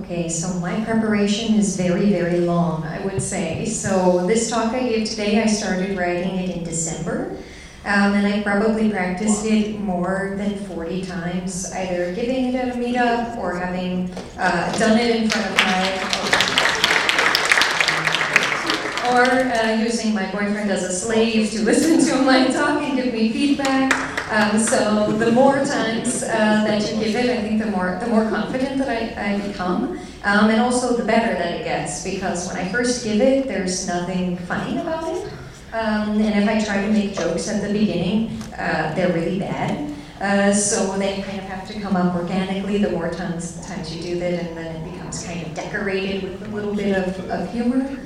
Okay, so my preparation is very, very long, I would say. So this talk I gave today, I started writing it in December. Um, and I probably practiced it more than 40 times, either giving it at a meetup or having uh, done it in front of my or uh, using my boyfriend as a slave to listen to my talk and give me feedback. Um, so the more times uh, that you give it, I think the more the more confident that I, I become, um, and also the better that it gets. Because when I first give it, there's nothing funny about it, um, and if I try to make jokes at the beginning, uh, they're really bad. Uh, so they kind of have to come up organically the more times times you do that, and then it becomes kind of decorated with a little bit of, of humor.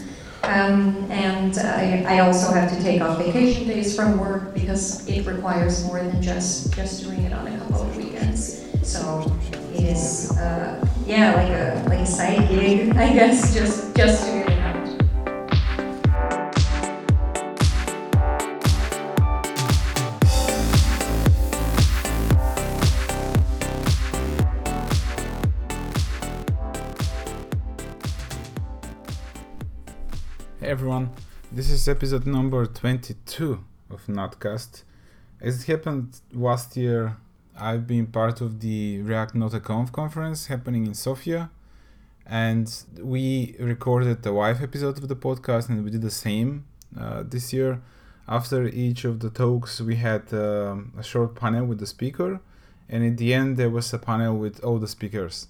Um, and I, I, also have to take off vacation days from work because it requires more than just, just doing it on a couple of weekends. So it is, uh, yeah, like a, like a side gig, I guess, just, just to everyone, this is episode number 22 of Notcast. As it happened last year, I've been part of the React NotaConf conference happening in Sofia, and we recorded a live episode of the podcast, and we did the same uh, this year. After each of the talks, we had uh, a short panel with the speaker, and at the end, there was a panel with all the speakers.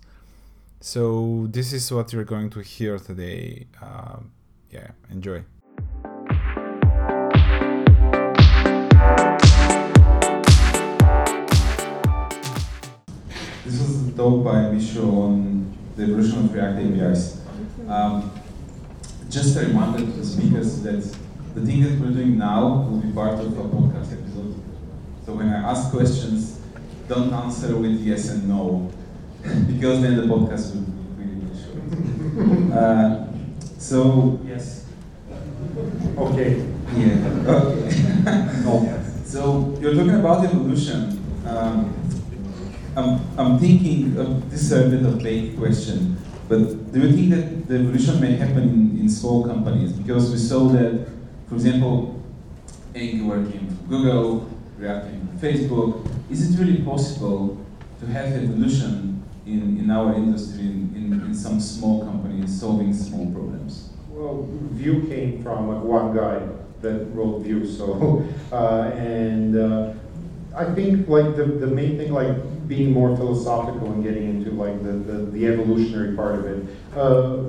So, this is what you're going to hear today. Uh, yeah, enjoy. This was a talk by Visho on the evolution of React APIs. Um, just a reminder to the speakers that the thing that we're doing now will be part of a podcast episode. So when I ask questions, don't answer with yes and no, because then the podcast will be really, really short. Uh, so yes. Okay. Yeah. Okay. no. So you're talking about evolution. Um, I'm, I'm thinking of, this is a bit of vague question, but do you think that the evolution may happen in, in small companies? Because we saw that, for example, Angular came from Google, React came from Facebook. Is it really possible to have evolution in, in our industry, in, in, in some small companies, solving small problems? Well, Vue came from like one guy that wrote Vue, so, uh, and uh, I think like the, the main thing, like being more philosophical and getting into like the, the, the evolutionary part of it. Uh,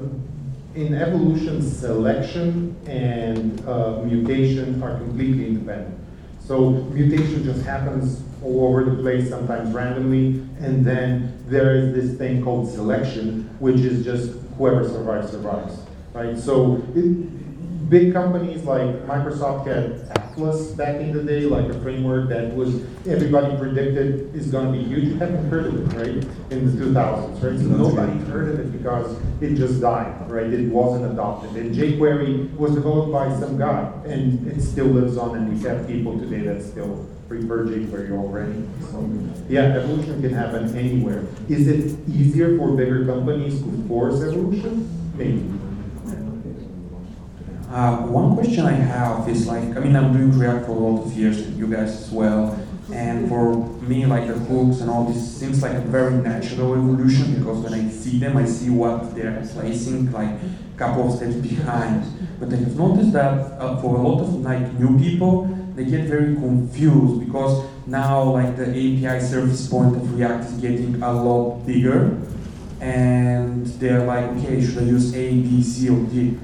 in evolution, selection and uh, mutation are completely independent. So mutation just happens all over the place, sometimes randomly, and then there is this thing called selection, which is just whoever survives, survives, right? So it, big companies like Microsoft had Atlas back in the day, like a framework that was everybody predicted is going to be huge. You haven't heard of it, right? In the 2000s, right? So nobody heard of it because it just died, right? It wasn't adopted. And jQuery was developed by some guy, and it still lives on, and we have people today that still prefer jQuery already. So, yeah, evolution can happen anywhere. Is it easier for bigger companies to force evolution? Maybe. Uh, one question I have is like, I mean, I'm doing React for a lot of years, you guys as well, and for me, like the hooks and all this seems like a very natural evolution because when I see them, I see what they're placing like a couple of steps behind. But I have noticed that uh, for a lot of like new people, they get very confused because now like the API surface point of React is getting a lot bigger and they're like, okay, should I use A, B, C, or D?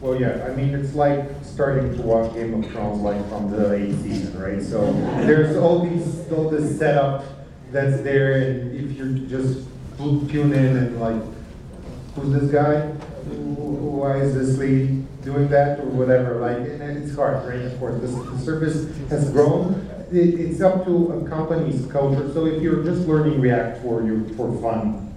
Well, yeah, I mean, it's like starting to watch Game of Thrones like from the eighth season, right? So there's all these, all this setup that's there, and if you're just tune in and like, who's this guy? Why is this lady doing that or whatever. Like, and it's hard, right? Of course, the, the surface has grown. It, it's up to a company's culture. So if you're just learning React for you for fun,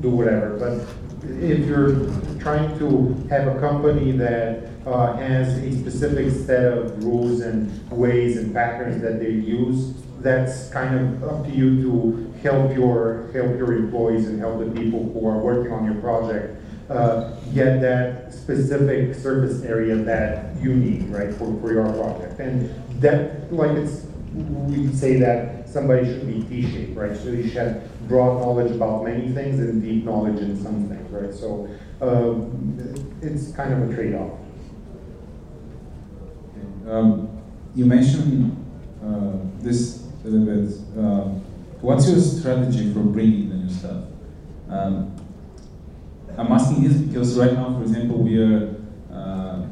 do whatever. But if you're trying to have a company that uh, has a specific set of rules and ways and patterns that they use, that's kind of up to you to help your help your employees and help the people who are working on your project uh, get that specific surface area that you need, right, for, for your project. And that, like it's, we say that somebody should be T-shaped, right? So you should have broad knowledge about many things and deep knowledge in some things, right? So um, it's kind of a trade-off. Um, you mentioned uh, this a little bit. Uh, what's your strategy for bringing the new stuff? Um, I'm asking this because right now, for example, we are uh,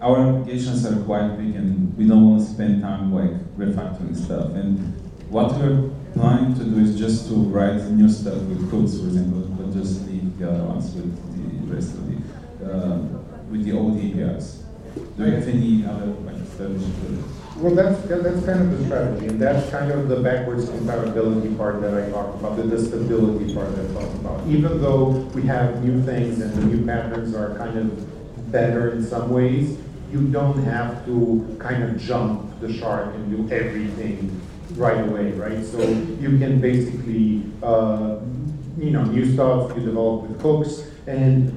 our applications are quite big and we don't want to spend time like refactoring stuff. And what we're planning to do is just to write new stuff with hooks, for example, but just leave the other ones with the rest of the uh, with the old APIs. Do you have any other like strategy? Well, that's, that's kind of the strategy, and that's kind of the backwards compatibility part that I talked about, the stability part that I talked about. Even though we have new things and the new patterns are kind of better in some ways, you don't have to kind of jump the shark and do everything right away, right? So you can basically, uh, you know, new stuff you develop with hooks, and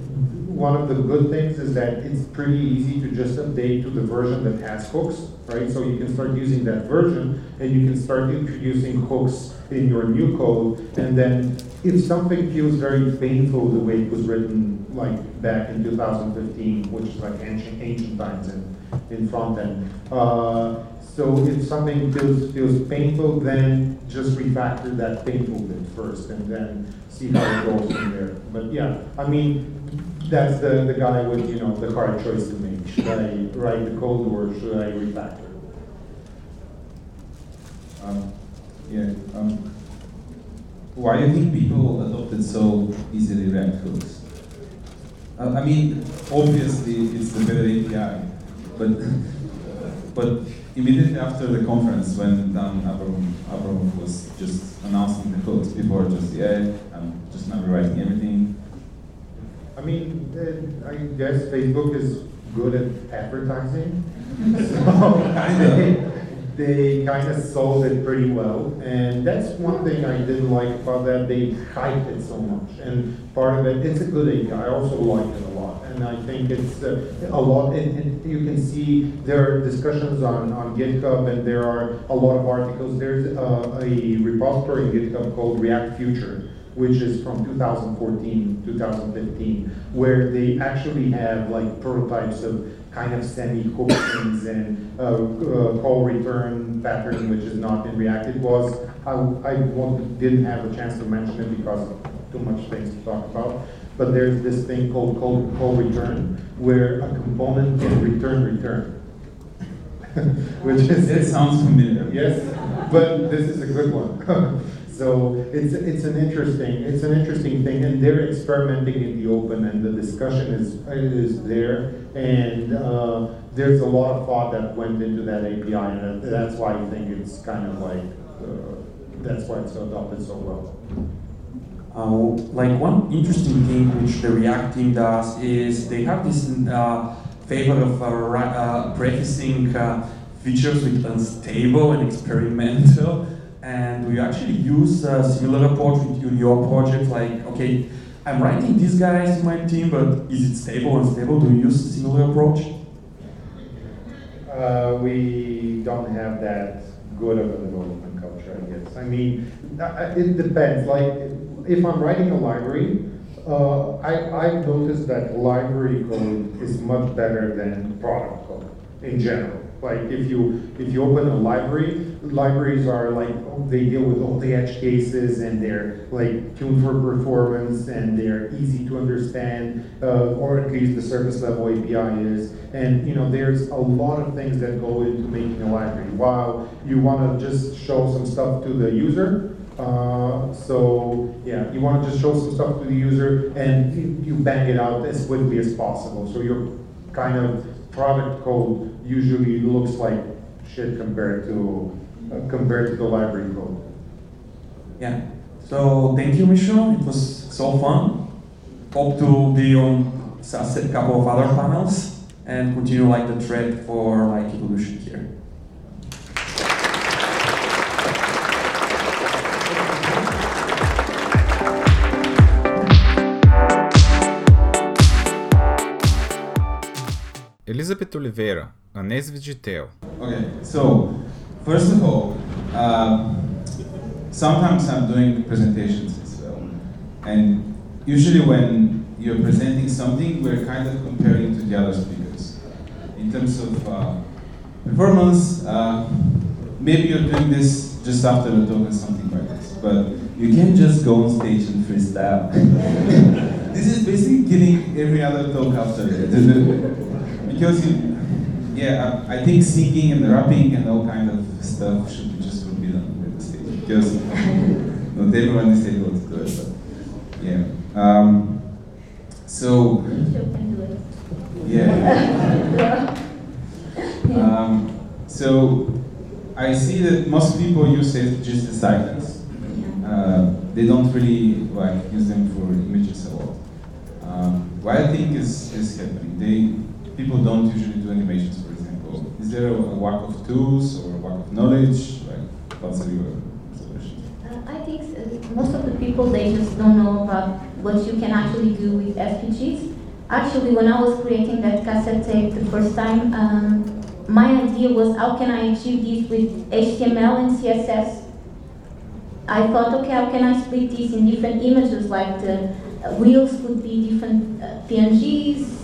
one of the good things is that it's pretty easy to just update to the version that has hooks, right? So you can start using that version and you can start introducing hooks in your new code. And then if something feels very painful the way it was written like back in 2015, which is like ancient, ancient times in, in front end. Uh, so if something feels, feels painful, then just refactor that painful bit first and then see how it goes from there. But yeah, I mean, that's the, the guy with, you know, the hard choice to make. Should I write the code or should I refactor? Um, yeah. Um, why do you think people adopted so easily React hooks? Uh, I mean, obviously it's the better API, but but immediately after the conference when Dan Abram, Abram was just announcing the hooks, people were just yeah, I'm just now rewriting everything. I mean, I guess Facebook is good at advertising. so they, they kind of sold it pretty well. And that's one thing I didn't like about that. They hyped it so much. And part of it, it's a good API. I also like it a lot. And I think it's uh, a lot, and, and, you can see there are discussions on, on GitHub and there are a lot of articles. There's uh, a repository in GitHub called React Future which is from 2014, 2015, where they actually have like prototypes of kind of semi-hook things and uh, uh, call return pattern, which has not been reacted was, I, I didn't have a chance to mention it because of too much things to talk about, but there's this thing called call, call return, where a component can return return. which is... It sounds familiar. Yes, but this is a good one. So it's it's an interesting it's an interesting thing, and they're experimenting in the open, and the discussion is is there, and uh, there's a lot of thought that went into that API, and that's why I think it's kind of like uh, that's why it's adopted so well. Uh, like one interesting thing which the React team does is they have this uh, favor of uh, uh, prefacing features with unstable and experimental and do you actually use a similar approach in your project, like, okay, I'm writing these guys in my team, but is it stable and stable? Do you use a similar approach? Uh, we don't have that good of a development culture, I guess. I mean, it depends. Like, if I'm writing a library, uh, I, I've noticed that library code is much better than product code in general. Like if you if you open a library, libraries are like they deal with all the edge cases and they're like tuned for performance and they're easy to understand, uh, or at least the surface level API is. And you know there's a lot of things that go into making a library. While you want to just show some stuff to the user, uh, so yeah, you want to just show some stuff to the user and you bang it out as quickly as possible. So you're kind of product code usually looks like shit compared to uh, compared to the library code. Yeah. So thank you, Michel. It was so fun. Hope to be on a couple of other panels and continue like the thread for like evolution here. Elizabeth Oliveira, Okay, so first of all, um, sometimes I'm doing presentations as well, and usually when you're presenting something, we're kind of comparing to the other speakers in terms of uh, performance. Uh, maybe you're doing this just after the talk or something like this, but you can't just go on stage and freestyle. this is basically killing every other talk after it. because you, yeah, I, I, think singing and rapping and all kind of stuff should be just forbidden at the stage because not everyone is able to do it. But yeah, um, so yeah. um, so I see that most people use it just as icons. Uh, they don't really like use them for images a lot. Um, what I think is, is happening, they people don't usually do animations. Is there a, lack of tools or a lack of knowledge? Like, what's your solution? Uh, I think uh, most of the people, they just don't know about what you can actually do with SVGs. Actually, when I was creating that cassette tape the first time, um, my idea was how can I achieve this with HTML and CSS? I thought, okay, how can I split these in different images, like the uh, wheels could be different uh, PNGs,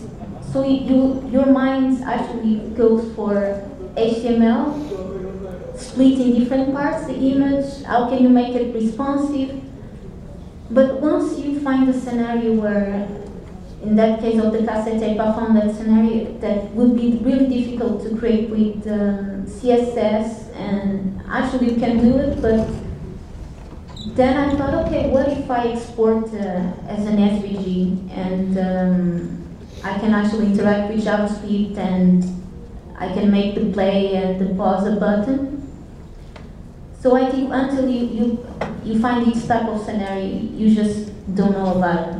so you, your mind actually goes for HTML, split in different parts the image, how can you make it responsive? But once you find a scenario where, in that case of the cassette tape, I found that scenario that would be really difficult to create with um, CSS, and actually you can do it, but then I thought, okay, what if I export uh, as an SVG and um, I can actually interact with JavaScript and I can make the play and the pause button. So I think until you, you, you find this type of scenario, you just don't know about it.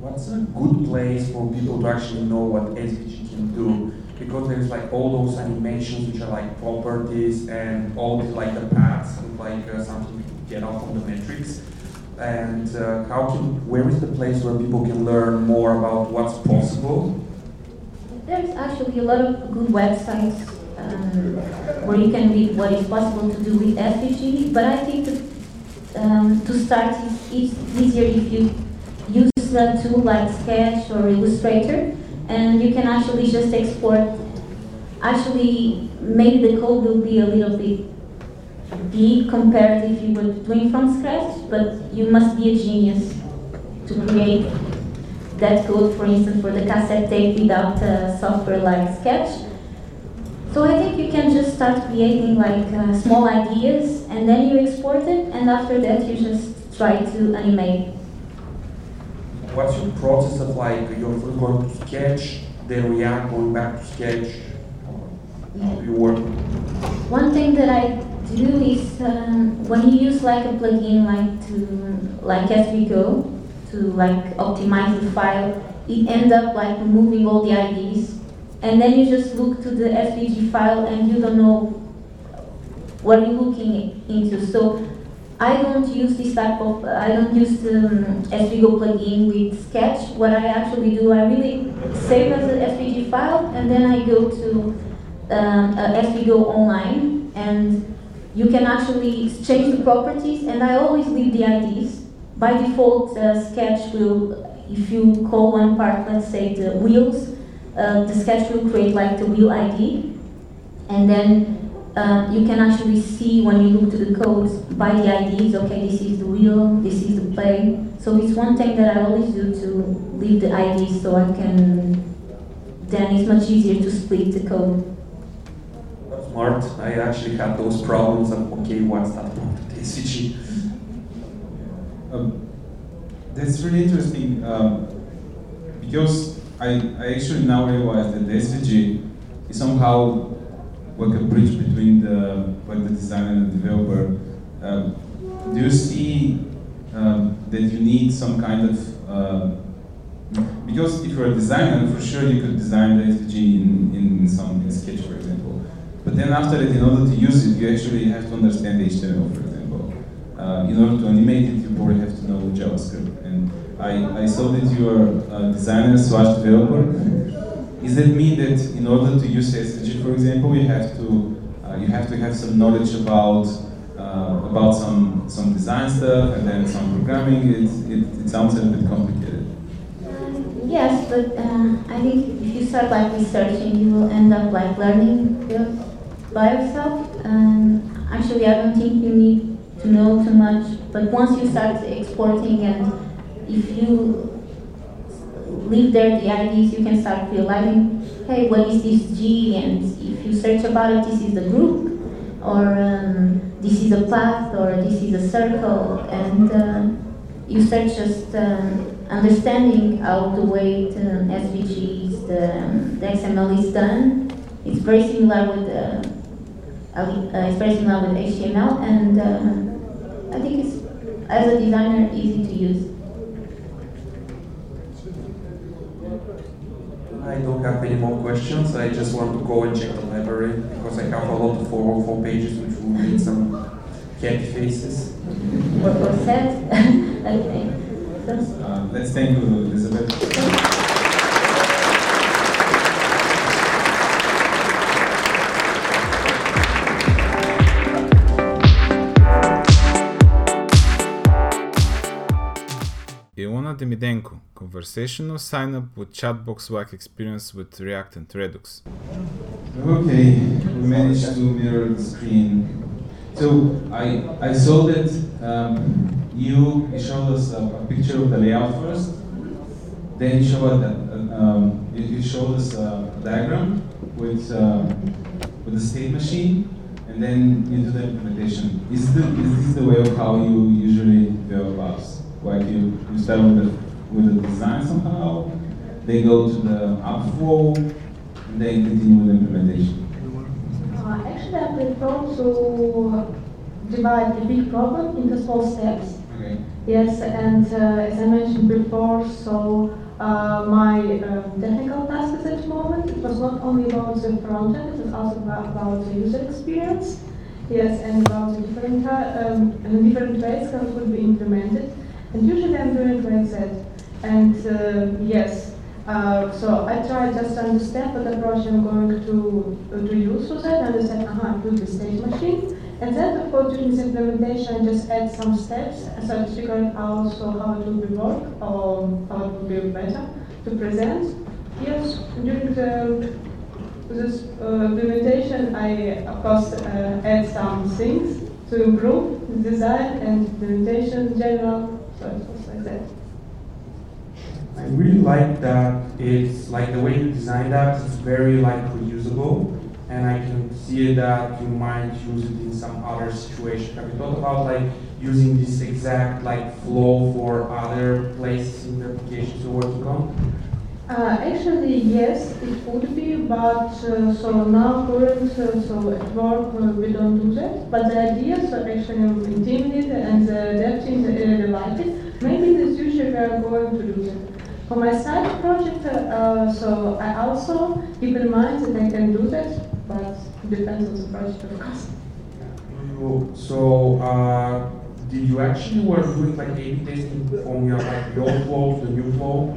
What's a good place for people to actually know what SVG can do? Because there's like all those animations which are like properties and all these like the paths and like uh, something to get out from the metrics and uh, how where is the place where people can learn more about what's possible? There's actually a lot of good websites um, where you can read what is possible to do with SVG, but I think um, to start it's easier if you use a tool like Sketch or Illustrator, and you can actually just export. Actually, maybe the code will be a little bit be compared if you were doing from scratch, but you must be a genius to create that code, for instance, for the cassette tape without a software like Sketch. So I think you can just start creating like uh, small ideas and then you export it and after that you just try to animate. What's your process of like, you're going to Sketch, then React, going back to Sketch? How do you work? One thing that I do is um, when you use like a plugin like to like SVGO to like optimize the file, it ends up like removing all the IDs, and then you just look to the SVG file and you don't know what you're looking into. So I don't use this type of, I don't use the um, plugin with Sketch. What I actually do, I really save as an SVG file and then I go to um, SVGO online and you can actually change the properties, and I always leave the IDs. By default, uh, Sketch will, if you call one part, let's say the wheels, uh, the Sketch will create like the wheel ID, and then uh, you can actually see when you look to the codes by the IDs, okay, this is the wheel, this is the play. So it's one thing that I always do to leave the IDs so I can, then it's much easier to split the code smart. I actually had those problems of, okay, what's that about SVG? Um, that's really interesting um, because I, I actually now realize that the SVG is somehow like a bridge between the like the designer and the developer. Um, do you see um, that you need some kind of uh, because if you're a designer, for sure you could design the SVG in, in some in Sketch, for example. Then after that, in order to use it, you actually have to understand HTML, for example. Uh, in order to animate it, you probably have to know JavaScript. And I, I saw that you are a designer slash developer. Does that mean that in order to use SVG, for example, you have to uh, you have to have some knowledge about uh, about some some design stuff and then some programming? It, it, it sounds a little bit complicated. Uh, yes, but uh, I think if you start like researching, you will end up like learning yourself. And actually, I don't think you need to know too much. But once you start exporting and if you leave there the IDs, you can start realizing, hey, what is this G? And if you search about it, this is the group, or um, this is a path, or this is a circle, and uh, you start just um, understanding how the way the SVGs, the, um, the XML is done. It's very similar with uh, uh, it's very similar with HTML, and uh, I think it's as a designer easy to use. I don't have any more questions. I just want to go and check the library because I have a lot of 404 pages which will need some cat faces. What was said? okay. Uh, let's thank you, Elizabeth. Demidenko, conversational sign up with chatbot like experience with React and Redux. Okay, we managed to mirror the screen. So I, I saw that um, you, showed us a, a picture of the layout first, then you showed, uh, um, you, showed us a diagram with, uh, with the state machine, and then you do the implementation. Is, is this the way of how you usually develop apps? Like you, you start with the, with the design somehow, they go to the app flow, and then continue with the implementation. Uh, actually, I prefer to divide the big problem into small steps. Okay. Yes, and uh, as I mentioned before, so uh, my um, technical tasks at the moment, it was not only about the front end, it was also about, the user experience. Yes, and about the different, uh, um, different ways how it will be implemented. And usually I'm doing that. And uh, yes, uh, so I try just to understand what approach I'm going to, uh, to use for that, understand how I build the state machine. And then, of course, during the implementation, I just add some steps and start figuring out so how it will be work or how it will be better to present. Yes, during the this uh, implementation, I of course uh, add some things to improve the design and implementation in general. I really like that it's like the way you design that it's very like reusable and I can see that you might use it in some other situation. Have you thought about like using this exact like flow for other places in the applications you're working on? Uh, actually, yes, it would be, but uh, so now current, uh, so at work uh, we don't do that. But the idea, so actually I'm team lead and the they really like. Maybe in the future we are going to do that. For my side project, uh, so I also keep in mind that I can do that, but it depends on the project, of course. You- So, uh, did you actually were doing like A/B testing from your like the old flow the new flow?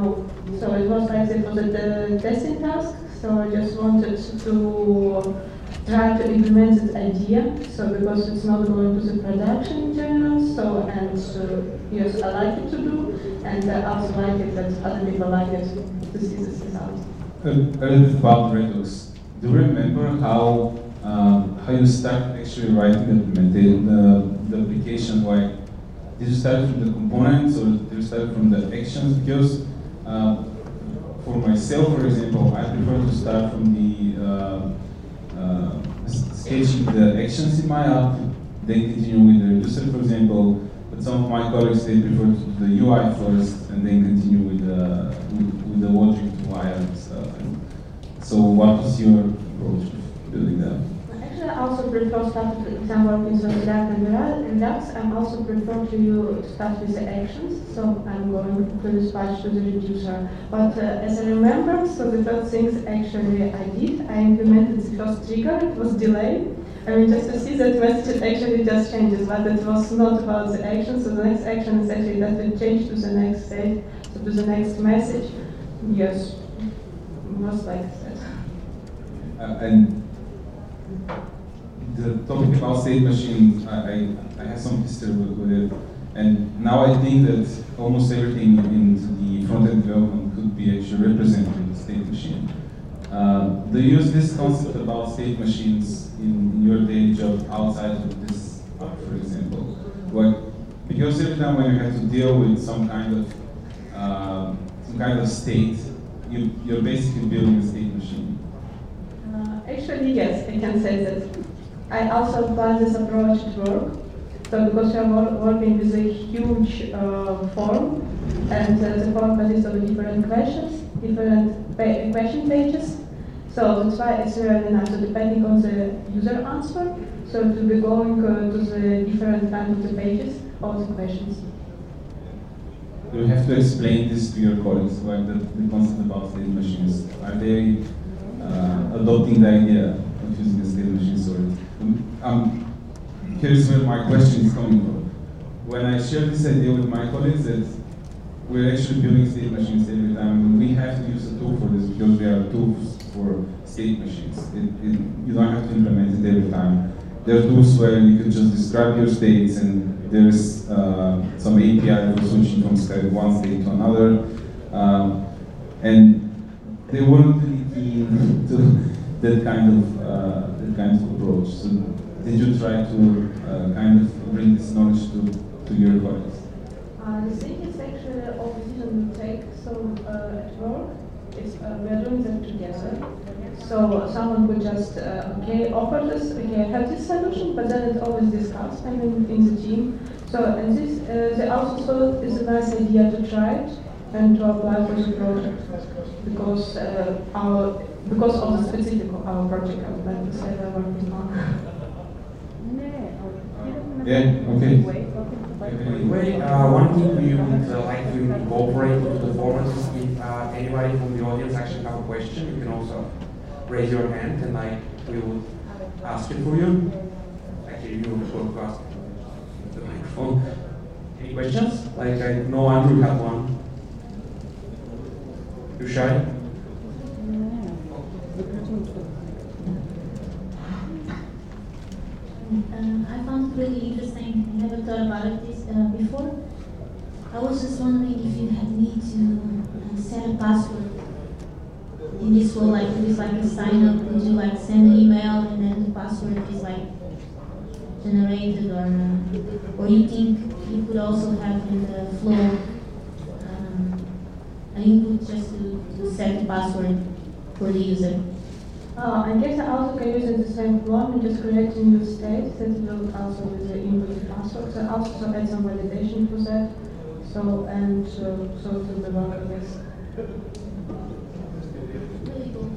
No. So it was like it was a testing task. So I just wanted to try to implement that idea. So because it's not going to the production in general. So and uh, yes, I like it to do, and I also like it that other people like it to see this result. About Redux. Do you remember how um, how you start actually writing the implementation, the, the application? Like, did you start from the components or did you start from the actions? Because uh, for myself, for example, I prefer to start from the uh, uh, sketching the actions in my app, then continue with the reducer, for example. But some of my colleagues they prefer to do the UI first and then continue with the with, with the logic to wire and stuff. And so, what is your approach to building that? Also prefer start with if I'm working and Re- Redux. I'm also prefer to you start with the actions. So I'm going to dispatch to the reducer. But uh, as I remember, so the first things actually I did, I implemented the first trigger. It was delay. I mean, just to see that message actually just changes, but it was not about the action. So the next action is actually that it changed to the next state, so to the next message. Yes, most like that. Uh, and the topic about state machines, I, I, I have some history with, it. And now I think that almost everything in the front-end development could be actually represented in the state machine. Uh, do you use this concept about state machines in, in your daily job outside of this, for example? What, because every time when you have to deal with some kind of uh, some kind of state, you, you're basically building a state machine. Uh, actually, yes, I can say that. I also apply this approach at work. So because we are working with a huge uh, form, and uh, the form consists of different questions, different pa question pages. So that's why it's really nice. So depending on the user answer, so to be going uh, to the different kind of the pages of the questions. You have to explain this to your colleagues, like the, the concept about state machines. Are they uh, adopting the idea of using the state machine? Um, here's where my question is coming from. When I share this idea with my colleagues that we're actually building state machines every time, we have to use a tool for this because we are tools for state machines. It, it, you don't have to implement it every time. There are tools where you can just describe your states and there's uh, some API for switching from one state to another. Um, and they weren't really keen to that kind of uh, that kind of approach. So did you try to uh, kind of bring this knowledge to, to your colleagues? Uh, the thing is actually all decisions we take. So uh, at work, it's, uh, we are doing that together. So someone could just uh, okay offer this, okay have this solution, but then it's always discussed. I mean in the team. So and this uh, they also thought it's a nice idea to try it and to apply for the project because our because of the specific of our project I would like to say we're working on. Yeah, okay. Anyway, uh, one thing we would uh, like to incorporate into the format is if uh, anybody from the audience actually have a question, you can also raise your hand and we would ask it for you. Actually, you will ask the microphone. Any questions? Like I know Andrew had one. You shy? Um, I found it really interesting. I never thought about it this uh, before. I was just wondering if you had need to uh, set a password in this world, like it's like a sign up, would you like send an email and then the password is like generated, or uh, or you think you could also have in the flow um, an input just to, to set the password for the user? Uh, I guess I also can use it the same flow and just create a new state that will also with the input password. So also add some validation for that. So and uh, so to the work with. Really cool.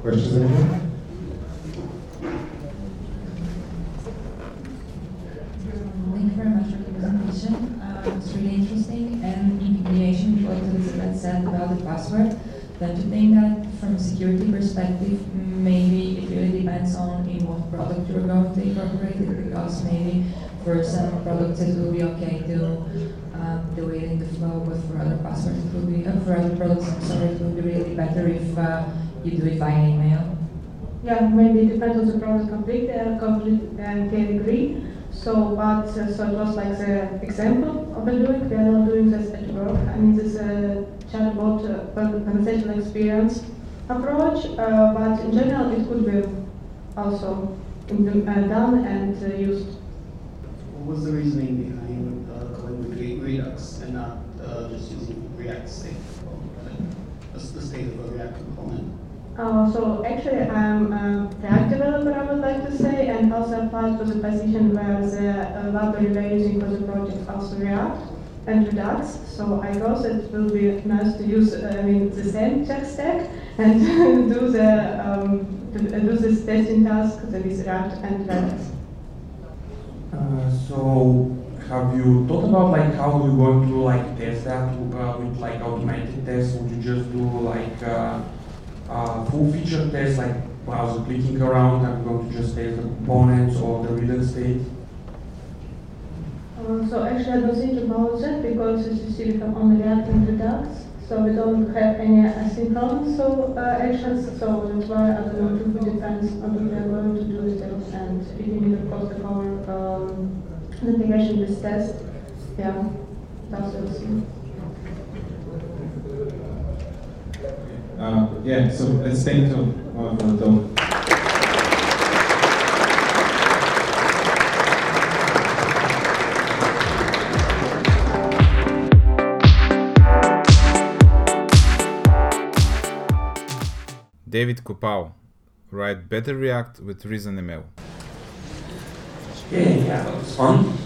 Questions, anyone? Thank you very much for the presentation. Uh, it's really interesting. And in creation, what Elizabeth said about the password, don't you think that from a security perspective, maybe it really depends on in what product you're going to incorporate it? Because maybe for some products it will be okay to um, do it in the flow, but for other passwords it will be, uh, for other products, I'm sorry, it will be really better if uh, you do it via email. Yeah, maybe it depends on the product completely. I completely and can agree. So, but uh, so it was like the example of the doing. We are not doing this at work. I mean, this uh, chatbot uh, conversational experience approach. Uh, but in general, it could be also uh, done and uh, used. What was the reasoning behind uh, going with Re- Redux and not uh, just using React state? The state of a React component? Uh, so actually, I'm a React developer, I would like to say, and also applied for the position where the uh, library we're using for the project also React and Redux. So I guess it will be nice to use, uh, I mean, the same tech stack and do the um, uh, do this testing task with React and Redux. Uh, so have you thought about like how you're going to like test that uh, with like automated tests? Would you just do like uh, uh, full feature tests like browser clicking around, I'm going to just test the components or the real estate. Uh, so actually I don't think about that because it's you we have only React and so we don't have any asynchronous uh, actions, so that's why I don't know, it depends on what we are going to do with it and if you need of course to cover um, the integration with test, yeah, that's what. Uh, yeah, so let's take to one David Kopal, write better React with ReasonML. Yeah, yeah, that was fun.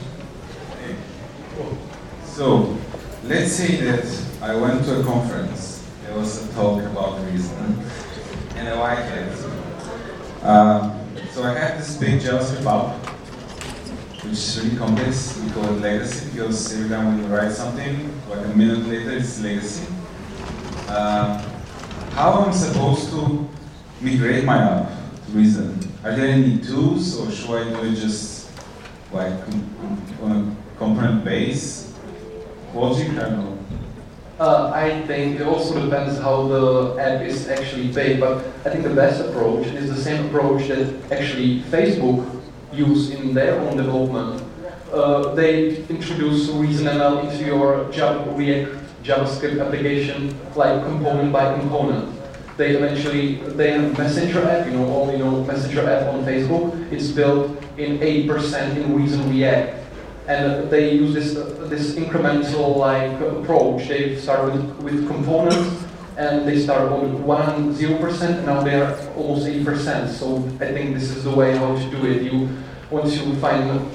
So, let's say that I went to a conference. There was a talk about reason, and I like it. Um, so I had this big JavaScript app, which is really complex. We call it legacy because every time we write something, like a minute later, it's legacy. Um, how am I supposed to migrate my app to Reason? Are there any tools, or should I do it just like on a component base? Logic, I don't know. Uh, I think it also depends how the app is actually baked, but I think the best approach is the same approach that actually Facebook use in their own development. Uh, they introduce ReasonML into your Java, React JavaScript application like component by component. They eventually, they have Messenger app, you know, all you know, Messenger app on Facebook. It's built in 80% in Reason React and they use this uh, this incremental like approach. They start with, with components, and they start on one zero percent. and Now they are almost 80%. So I think this is the way how to do it. You once you find,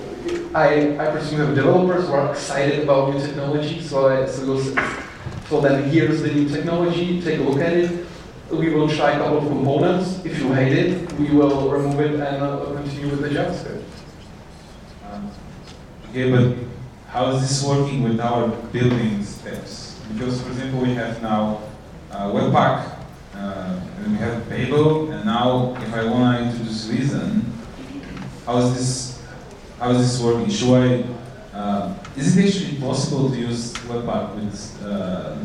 I I presume have developers who are excited about new technology. So I, so, so then here's the new technology. Take a look at it. We will try a couple of components. If you hate it, we will remove it and uh, continue with the JavaScript. Um, Okay, but how is this working with our building steps? Because, for example, we have now uh, Webpack, uh, and we have Babel, and now if I want to introduce Reason, how is this? How is this working? Should I? Uh, is it actually possible to use Webpack with uh,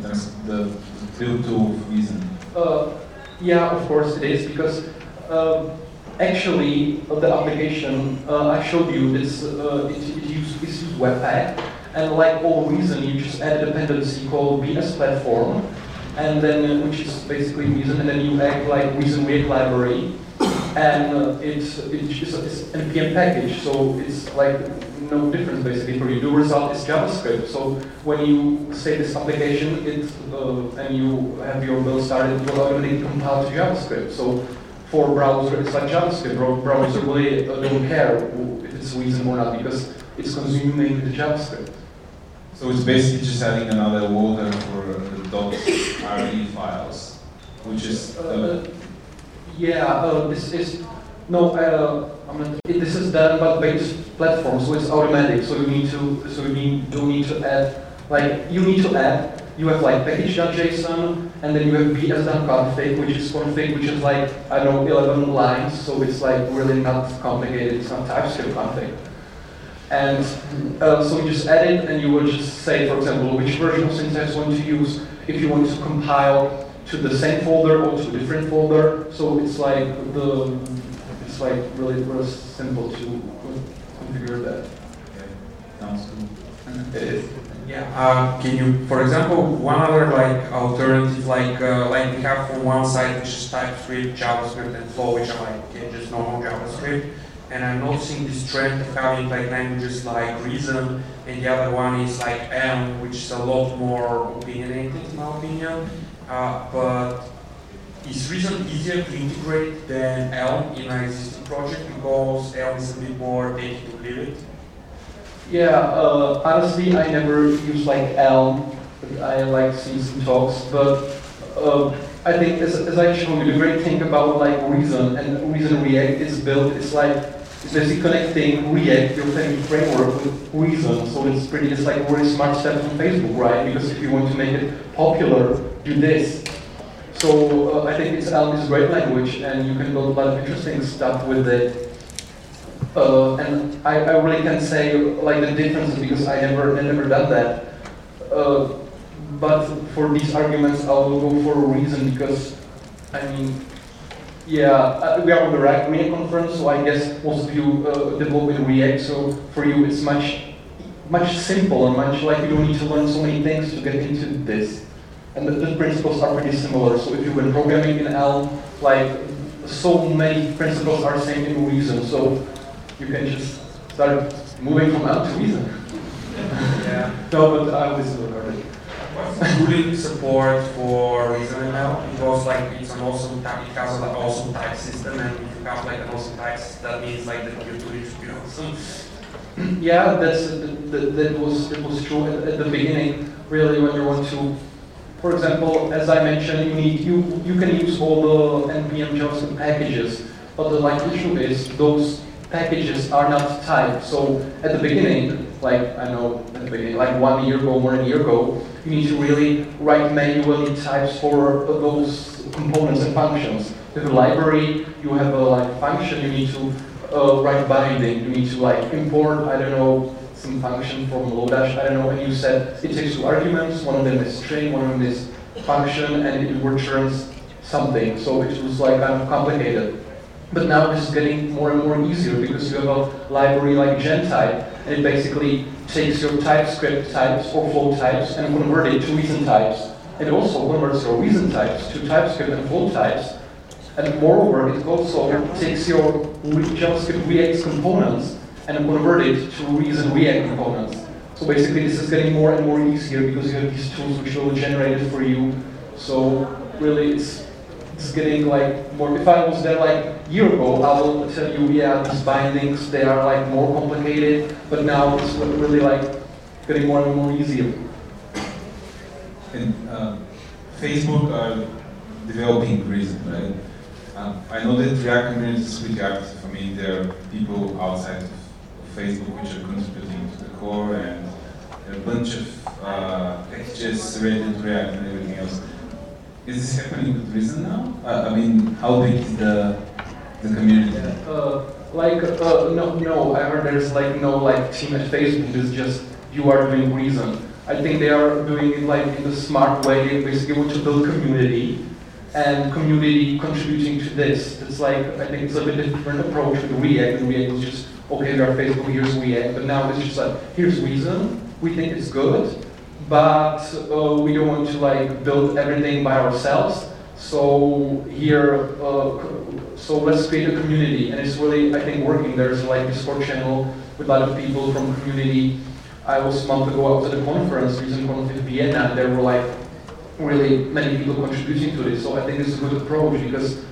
the build tool Reason? Uh, yeah, of course it is because um, actually the application uh, I showed you is uh, it, it uses it uses Webpack, and like all Reason, you just add a dependency called bs-platform, and then uh, which is basically Reason, and then you add like Reason React library, and uh, it's it's it's npm package, so it's like no difference basically for you. The result is JavaScript. So when you say this application, it uh, and you have your build started, it will automatically compile to JavaScript. So for browser, it's like JavaScript. Bro- Browser really uh, don't care if it's reason or not because it's consuming the JavaScript. So it's basically just adding another folder for the .re files, which is uh, Uh, yeah, uh, this is no. Uh, I mean, it, this is done by base platform, so it's automatic. So you need to, so you need, don't need to add like you need to add. You have like package.json, and then you have bs.config, which is config, which is like I don't know 11 lines. So it's like really not complicated. It's not TypeScript config. And uh, so you just add it, and you will just say, for example, which version of syntax you want to use. If you want to compile to the same folder or to a different folder, so it's like the it's like really really simple to configure that. okay, sounds cool. It is. Yeah. Uh, can you, for example, one other like alternative, like uh, like we have on one side which is TypeScript, JavaScript, and Flow, which are like just normal JavaScript. And I'm noticing this trend of having like languages like Reason, and the other one is like Elm, which is a lot more opinionated in my opinion. Uh, but is Reason easier to integrate than Elm in an existing project because Elm is a bit more take it or? Yeah, uh, honestly, I never use like Elm. I like see some talks, but uh, I think as, as I showed you, the great thing about like Reason and Reason React is built. It's like it's basically connecting React, your family framework, with Reason. So it's pretty. It's like very smart step from Facebook, right? Because if you want to make it popular, do this. So uh, I think it's is a great language, and you can build a lot of interesting stuff with it. Uh, and I, I really can't say like the difference because I never I never done that. Uh, but for these arguments, I will go for a reason because I mean, yeah, uh, we are on the React conference, so I guess most of you uh, develop in React. So for you, it's much much simpler, and much like you don't need to learn so many things to get into this. And the, the principles are pretty similar. So if you've been programming in Elm, like so many principles are same in Reason. So you can just start moving from Elm to Reason. Yeah. no, but I was recorded. What's support for ReasonML? Because like it's an awesome type, it has an awesome type system, and if you have like an awesome type, that means like that your tooling should be awesome. Yeah, that's uh, that, that was that was true at, at the beginning. Really, when you want to, for example, as I mentioned, you need you you can use all the npm JavaScript packages, but the like issue is those packages are not typed. So at the beginning, like I know at the beginning, like one year ago, more than a year ago, you need to really write manually types for those components and functions. With a library, you have a like function you need to uh, write binding. You need to like import, I don't know, some function from Lodash, I don't know, and you said it takes two arguments, one of them is string, one of them is function, and it returns something. So it was like kind of complicated. But now it's getting more and more easier because you have a library like gentype, and it basically takes your TypeScript types or Flow types and convert it to reason types. It also converts your reason types to TypeScript and Flow types. And moreover, it also takes your JavaScript React components and convert it to reason React components. So basically, this is getting more and more easier because you have these tools which will generate it for you. So really, it's it's getting like more. If I was there like a year ago, I will tell you, yeah, these bindings they are like more complicated, but now it's really like getting more and more easier. And uh, Facebook are developing Reason, right? Um, I know that React community is pretty active. I mean, there are people outside of Facebook which are contributing to the core, and a bunch of uh, packages related to React and everything else. Is this happening with Reason now? Uh, I mean, how big is the the community? Uh, like uh, no, no. I heard there's like no like team at Facebook. It's just you are doing Reason. I think they are doing it like in a smart way. Basically want to build community and community contributing to this. It's like I think it's a bit different approach with React. And React was just okay, we are Facebook, here's React, but now it's just like here's Reason. We think it's good, but uh, we don't want to like build everything by ourselves. So here, uh, so let's create a community, and it's really I think working. There's like Discord channel with a lot of people from community. I was a month ago. Was at a conference, Reason Conf in Vienna, and there were like really many people contributing to this. So I think it's a good approach because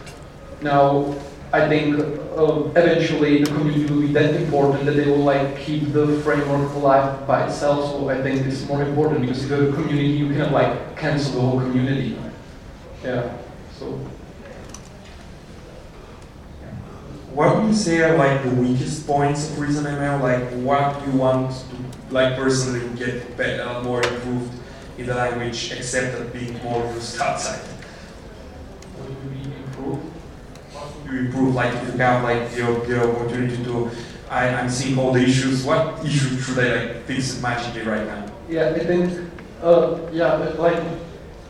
now I think uh, eventually the community will be that important that they will like keep the framework alive by itself. So I think it's more important because if you have a community, you cannot like cancel the whole community. Yeah. So. What would you say are like the weakest points of ReasonML? Like what do you want to like personally get better, more improved in the language, except that being more used outside? What do we improve? You improve like if you have like the, the opportunity to I, I'm seeing all the issues. What issue should I like fix magically right now? Yeah, I think uh, yeah, like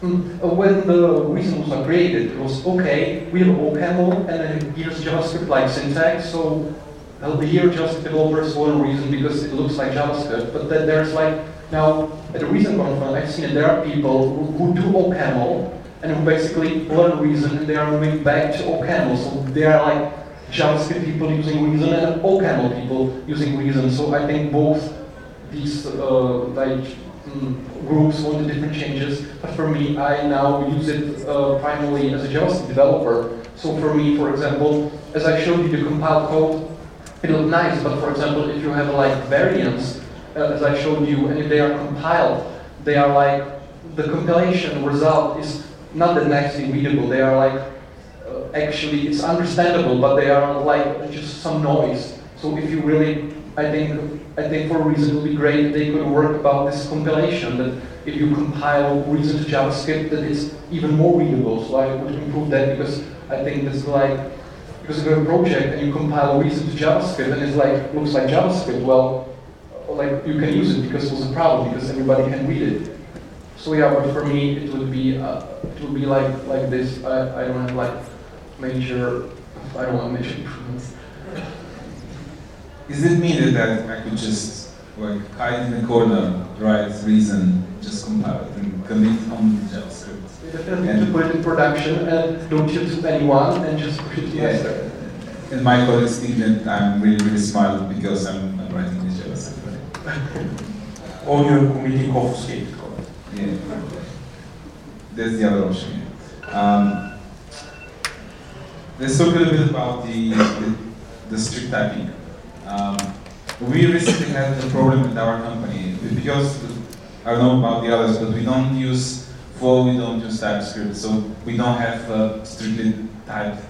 mm, uh, when the reasons are created, it was okay. We have OCaml and then here's JavaScript like syntax. So uh, here JavaScript developers one reason because it looks like JavaScript. But then there's like now at the reason conference, I've seen that there are people who, who do OCaml and who basically learn reason and they are moving back to OCaml. So they are like JavaScript people using reason and OCaml people using reason. So I think both these uh, like mm, groups want the different changes. But for me, I now use it uh, primarily as a JavaScript developer. So for me, for example, as I showed you the compiled code, it looked nice. But for example, if you have like variants, uh, as I showed you, and if they are compiled, they are like the compilation result is not that nicely readable. They are like uh, actually it's understandable, but they are like just some noise. So if you really, I think, I think for a reason it would be great if they could work about this compilation that if you compile Reason to JavaScript, that it's even more readable. So I would improve that because I think this is like, because you have a project and you compile Reason to JavaScript and it's like, looks like JavaScript, well, like you can use it because it was a problem, because everybody can read it. So yeah, but for me, it would be, uh, it would be like, like this. I, I don't have like major, I don't want major improvements. Is it mean that I could just like hide in the corner, write reason, just compile it and commit on JavaScript? Definitely to put it in production and don't ship to anyone and just push it to Yeah. master. And my colleagues think that I'm really, really smart because I'm, I'm writing this JavaScript. Or you're committing obfuscated Yeah. That's the other option. Um, let's talk a little bit about the, the, the strict typing. Um, we recently had a problem with our company because I don't know about the others, but we don't use Flow, we don't use TypeScript, so we don't have uh, strictly typed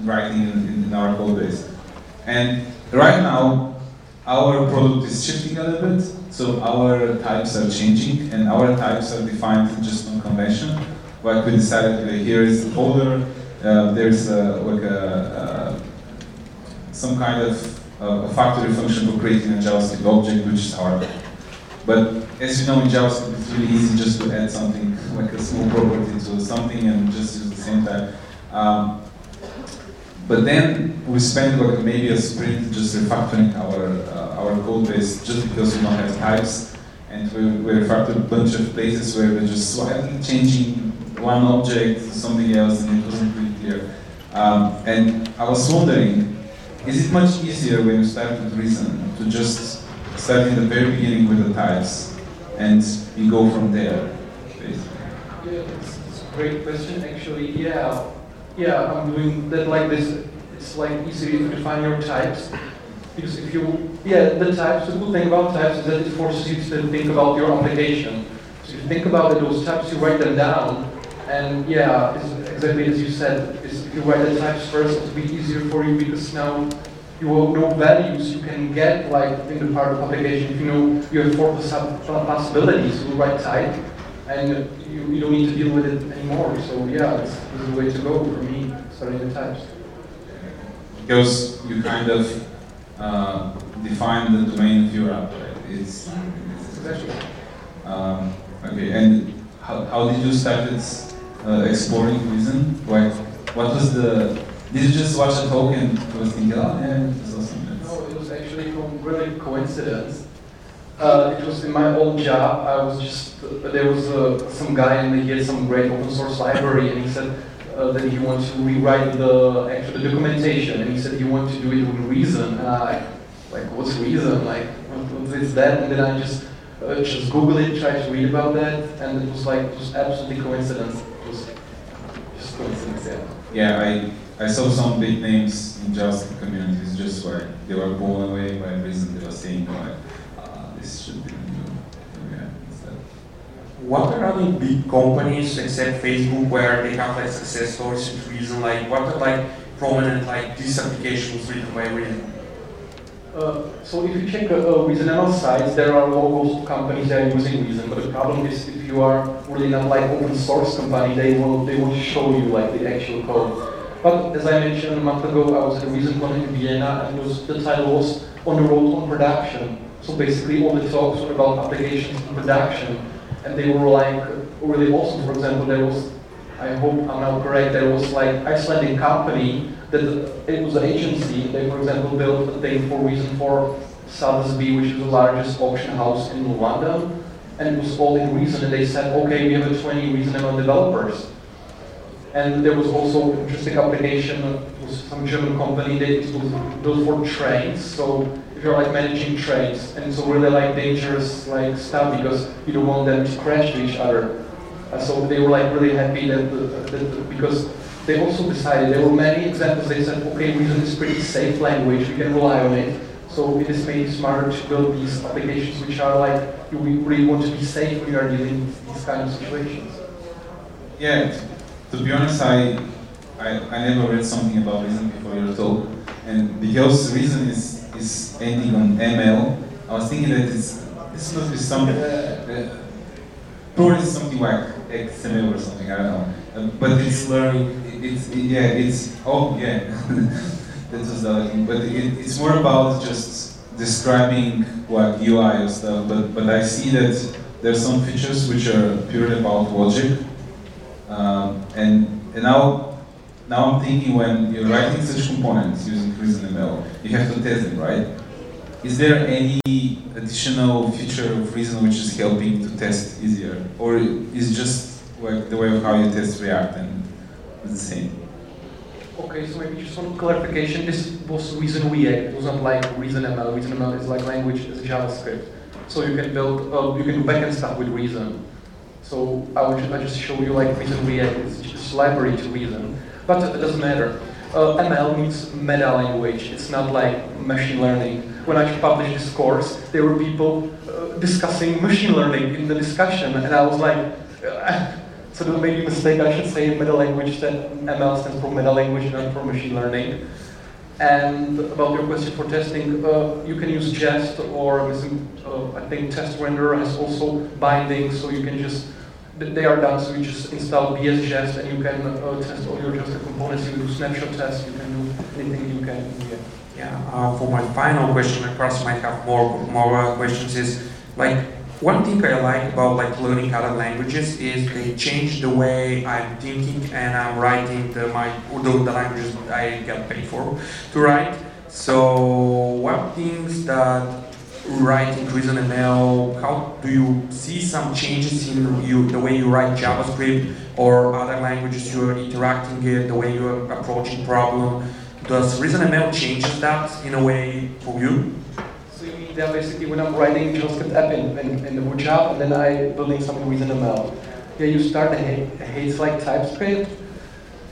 writing in, in our code base. And right now, our product is shifting a little bit, so our types are changing, and our types are defined just on convention. Like we decided, here is the folder, uh, there's like a, uh, some kind of a factory function for creating a JavaScript object, which is hard. But as you know, in JavaScript, it's really easy just to add something, like a small property to something and just use the same type. Um, but then we spent like maybe a sprint just refactoring our uh, our code base just because we don't have types, and we, we refactored a bunch of places where we're just slightly changing one object to something else, and it wasn't really clear. Um, and I was wondering, is it much easier when you start with Reason to just start in the very beginning with the types, and you go from there, basically? Yeah, it's, it's a great question. Actually, yeah, yeah, I'm doing that like this. It's like easy to define your types because if you, yeah, the types. The cool thing about types is that it forces you to think about your application. So you think about those types, you write them down, and yeah, exactly as you said. If you write the types first, it'll be easier for you because now you will know values you can get like in the part of application. If you know you have four possi- possibilities, you write type, and you, you don't need to deal with it anymore. So yeah, it's, it's the way to go for me, starting the types. because you kind of uh, define the domain of your app, right? It's, Exactly. um, okay. And how, how did you start it, uh, exploring Reason? Like, what was the? Did you just watch a talk and was thinking, oh yeah, this is awesome. No, it was actually from really coincidence. Uh, it was in my old job. I was just uh, there was uh, some guy and he had some great open source library, and he said uh, that he wanted to rewrite the actual documentation, and he said he wanted to do it with Reason. And I like, what's Reason? Like, what, what that? And then I just uh, just Google it, tried to read about that, and it was like it was absolutely coincidence. It was just coincidence, yeah. Yeah, I, I saw some big names in JavaScript communities just where they were blown away by Reason. They were saying like, should be the. What are other big companies except Facebook where they have like success stories with Reason? Like what are like prominent like these applications written by Reason? Uh, so if you check uh, uh, ReasonML sites, there are logos of companies that are using Reason, but the problem is if you are really not like open source company, they will they will show you like the actual code. But as I mentioned a month ago, I was at a ReasonConf in Vienna, and was, the title was On the Road on Production. So basically, all the talks were about applications in production, and they were like really awesome. For example, there was, I hope I'm now correct, there was like Icelandic company that it was an agency. They, for example, built a thing for Reason for Sotheby's, which is the largest auction house in London, and it was all in Reason. And they said, okay, we have a 20 ReasonML developers. And there was also interesting application. Was some German company that was built for trains. So if you're like managing trains, and it's a really like dangerous like stuff because you don't want them to crash to each other. Uh, so they were like really happy that, that, because they also decided there were many examples. They said, okay, Reason is pretty safe language. We can rely on it. So it is made smarter to build these applications which are like you really want to be safe when you are dealing with these kind of situations. Yeah, to be honest, I, I I never read something about Reason before your talk, and because Reason is is ending on ML, I was thinking that it's it's this must be some. Uh, probably something like XML or something. I don't know. Um, but it's learning. It's yeah. It's oh yeah. that was the other thing. But it, it's more about just describing like UI or stuff. But but I see that there's some features which are purely about logic. Um, and and now now I'm thinking when you're writing such components using ReasonML, you have to test them, right? Is there any additional feature of Reason which is helping to test easier? Or is just like the way of how you test React and it's the same? Okay, so maybe just some clarification. This was Reason React. It wasn't like Reason ML. Reason ML is like language is JavaScript. So you can build, uh, you can do backend stuff with Reason. So I just, I just show you like Reason React. It's just library to Reason, but it doesn't matter. Uh, ML means meta language. It's not like machine learning. When I published this course, there were people uh, discussing machine learning in the discussion, and I was like, uh, so there made a mistake. I should say meta language. That ML stands for meta language, not for machine learning. And about your question for testing, uh, you can use Jest or uh, I think Test Renderer has also bindings, so you can just they are done. So you just install bs-jest and you can uh, test all your Jest components. You do snapshot tests. You can do anything you can. Yeah. Yeah. Uh, for my final question, I perhaps might have more more uh, questions. Is like one thing I like about like learning other languages is they change the way I'm thinking and I'm writing the my the, the languages I get paid for to write. So what things that writing ReasonML, how do you see some changes in you the way you write JavaScript or other languages you're interacting with, the way you're approaching problem? Does ReasonML change that in a way for you? So yeah, basically when I'm writing JavaScript app in, in, in the bootstrap and then I building something with ML. Yeah, you start a hate, like TypeScript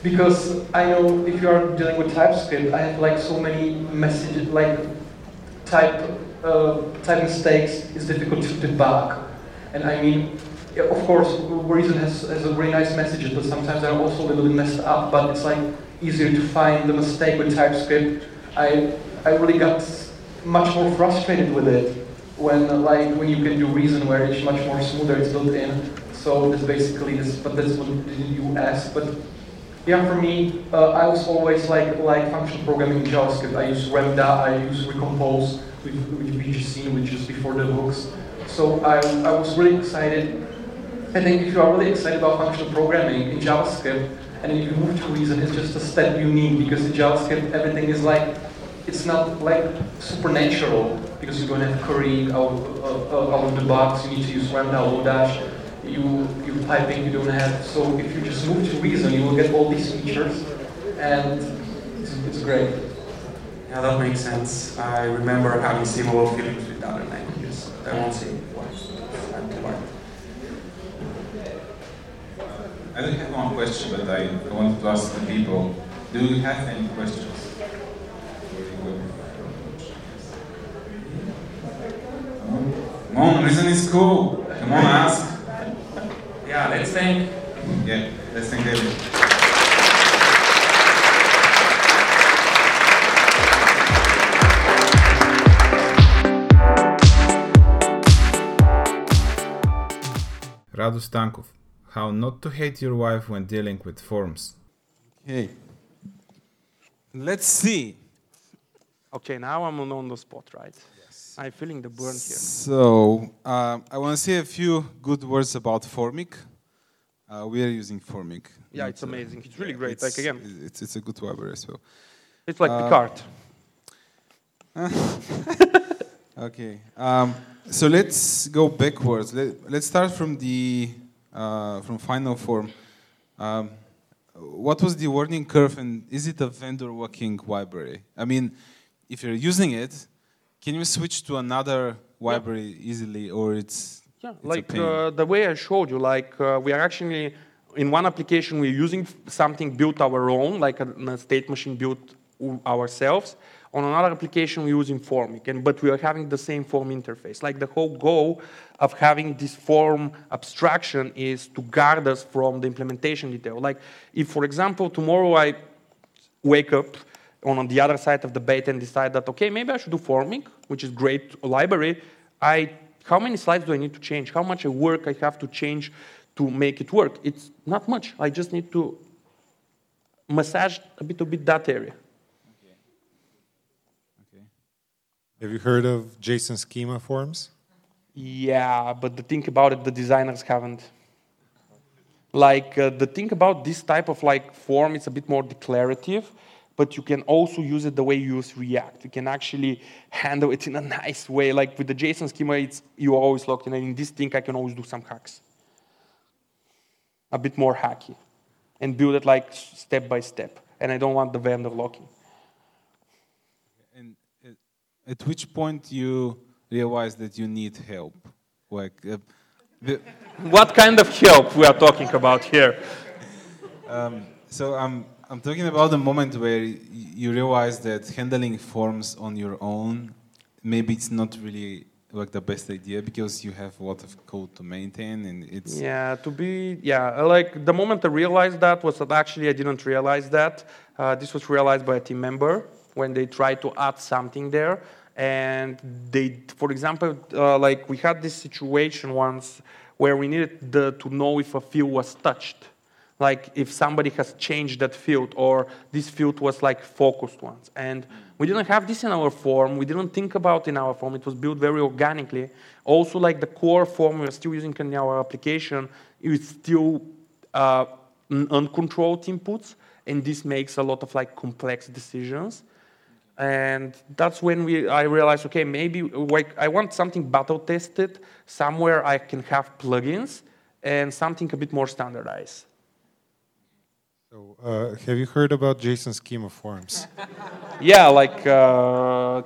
because I know if you are dealing with TypeScript, I have like so many messages, like type uh, type mistakes is difficult to debug. And I mean, of course, Reason has, has a very nice messages, but sometimes they're also a little bit messed up. But it's like easier to find the mistake with TypeScript. I I really got much more frustrated with it when like when you can do reason where it's much more smoother, it's built in. So that's basically this, but that's what you ask. But yeah, for me, uh, I was always like like functional programming in JavaScript. I use Ramda, I use Recompose with, with BGC, which is before the hooks. So I, I was really excited. I think if you are really excited about functional programming in JavaScript, and if you move to Reason, it's just a step you need because in JavaScript everything is like it's not like supernatural because you don't have curry out, out of the box. You need to use Ramda Lodash. You you typing you don't have. So if you just move to Reason, you will get all these features, and it's, it's great. Yeah, that makes sense. I remember having similar feelings with other languages. I won't say why. I don't have one question, but I, wanted to ask the people, do you have any questions? Come on, Reason is cool. Come on, ask. Yeah, let's thank. Yeah, let's thank David. Rado Stankov, how not to hate your wife when dealing with forms. Okay. Let's see. Okay, now I'm on the spot, right? Yes. I'm feeling the burn here. So uh, I want to say a few good words about Formik. Uh, we are using Formik. Yeah, it's amazing. It's really great. It's, like again, it's, it's a good library as well. It's like uh, Picard. okay. Um, so let's go backwards. Let, us start from the uh, from final form. Um, what was the learning curve, and is it a vendor locking library? I mean, if you're using it, can you switch to another library yeah. easily, or it's yeah, it's like uh, the way I showed you. Like uh, we are actually in one application we're using something built our own, like a, a state machine built ourselves. On another application we're using Formik, and but we are having the same form interface. Like the whole goal of having this form abstraction is to guard us from the implementation detail. Like if, for example, tomorrow I wake up on the other side of the beta and decide that, okay, maybe I should do Formik, which is great library, I how many slides do I need to change? How much work I have to change to make it work? It's not much. I just need to massage a bit, a bit that area. Have you heard of JSON schema forms? Yeah, but the thing about it, the designers haven't. Like uh, the thing about this type of like form, it's a bit more declarative, but you can also use it the way you use React. You can actually handle it in a nice way. Like with the JSON schema, it's you are always locked in. And in this thing, I can always do some hacks. A bit more hacky, and build it like step by step. And I don't want the vendor locking. And at which point you realize that you need help? Like, uh, the, what kind of help we are talking about here? Um, so I'm I'm talking about the moment where you realize that handling forms on your own, maybe it's not really like the best idea because you have a lot of code to maintain and it's yeah to be yeah like the moment i realized that was that actually i didn't realize that uh, this was realized by a team member when they try to add something there. And they for example uh, like we had this situation once where we needed the, to know if a field was touched. Like if somebody has changed that field or this field was like focused once. And we didn't have this in our form. We didn't think about in our form. It was built very organically. Also like the core form we're still using in our application is still uh, uncontrolled inputs. And this makes a lot of like complex decisions and that's when we I realized okay maybe like I want something battle tested somewhere I can have plugins and something a bit more standardized so, uh, have you heard about JSON schema forms? yeah, like uh,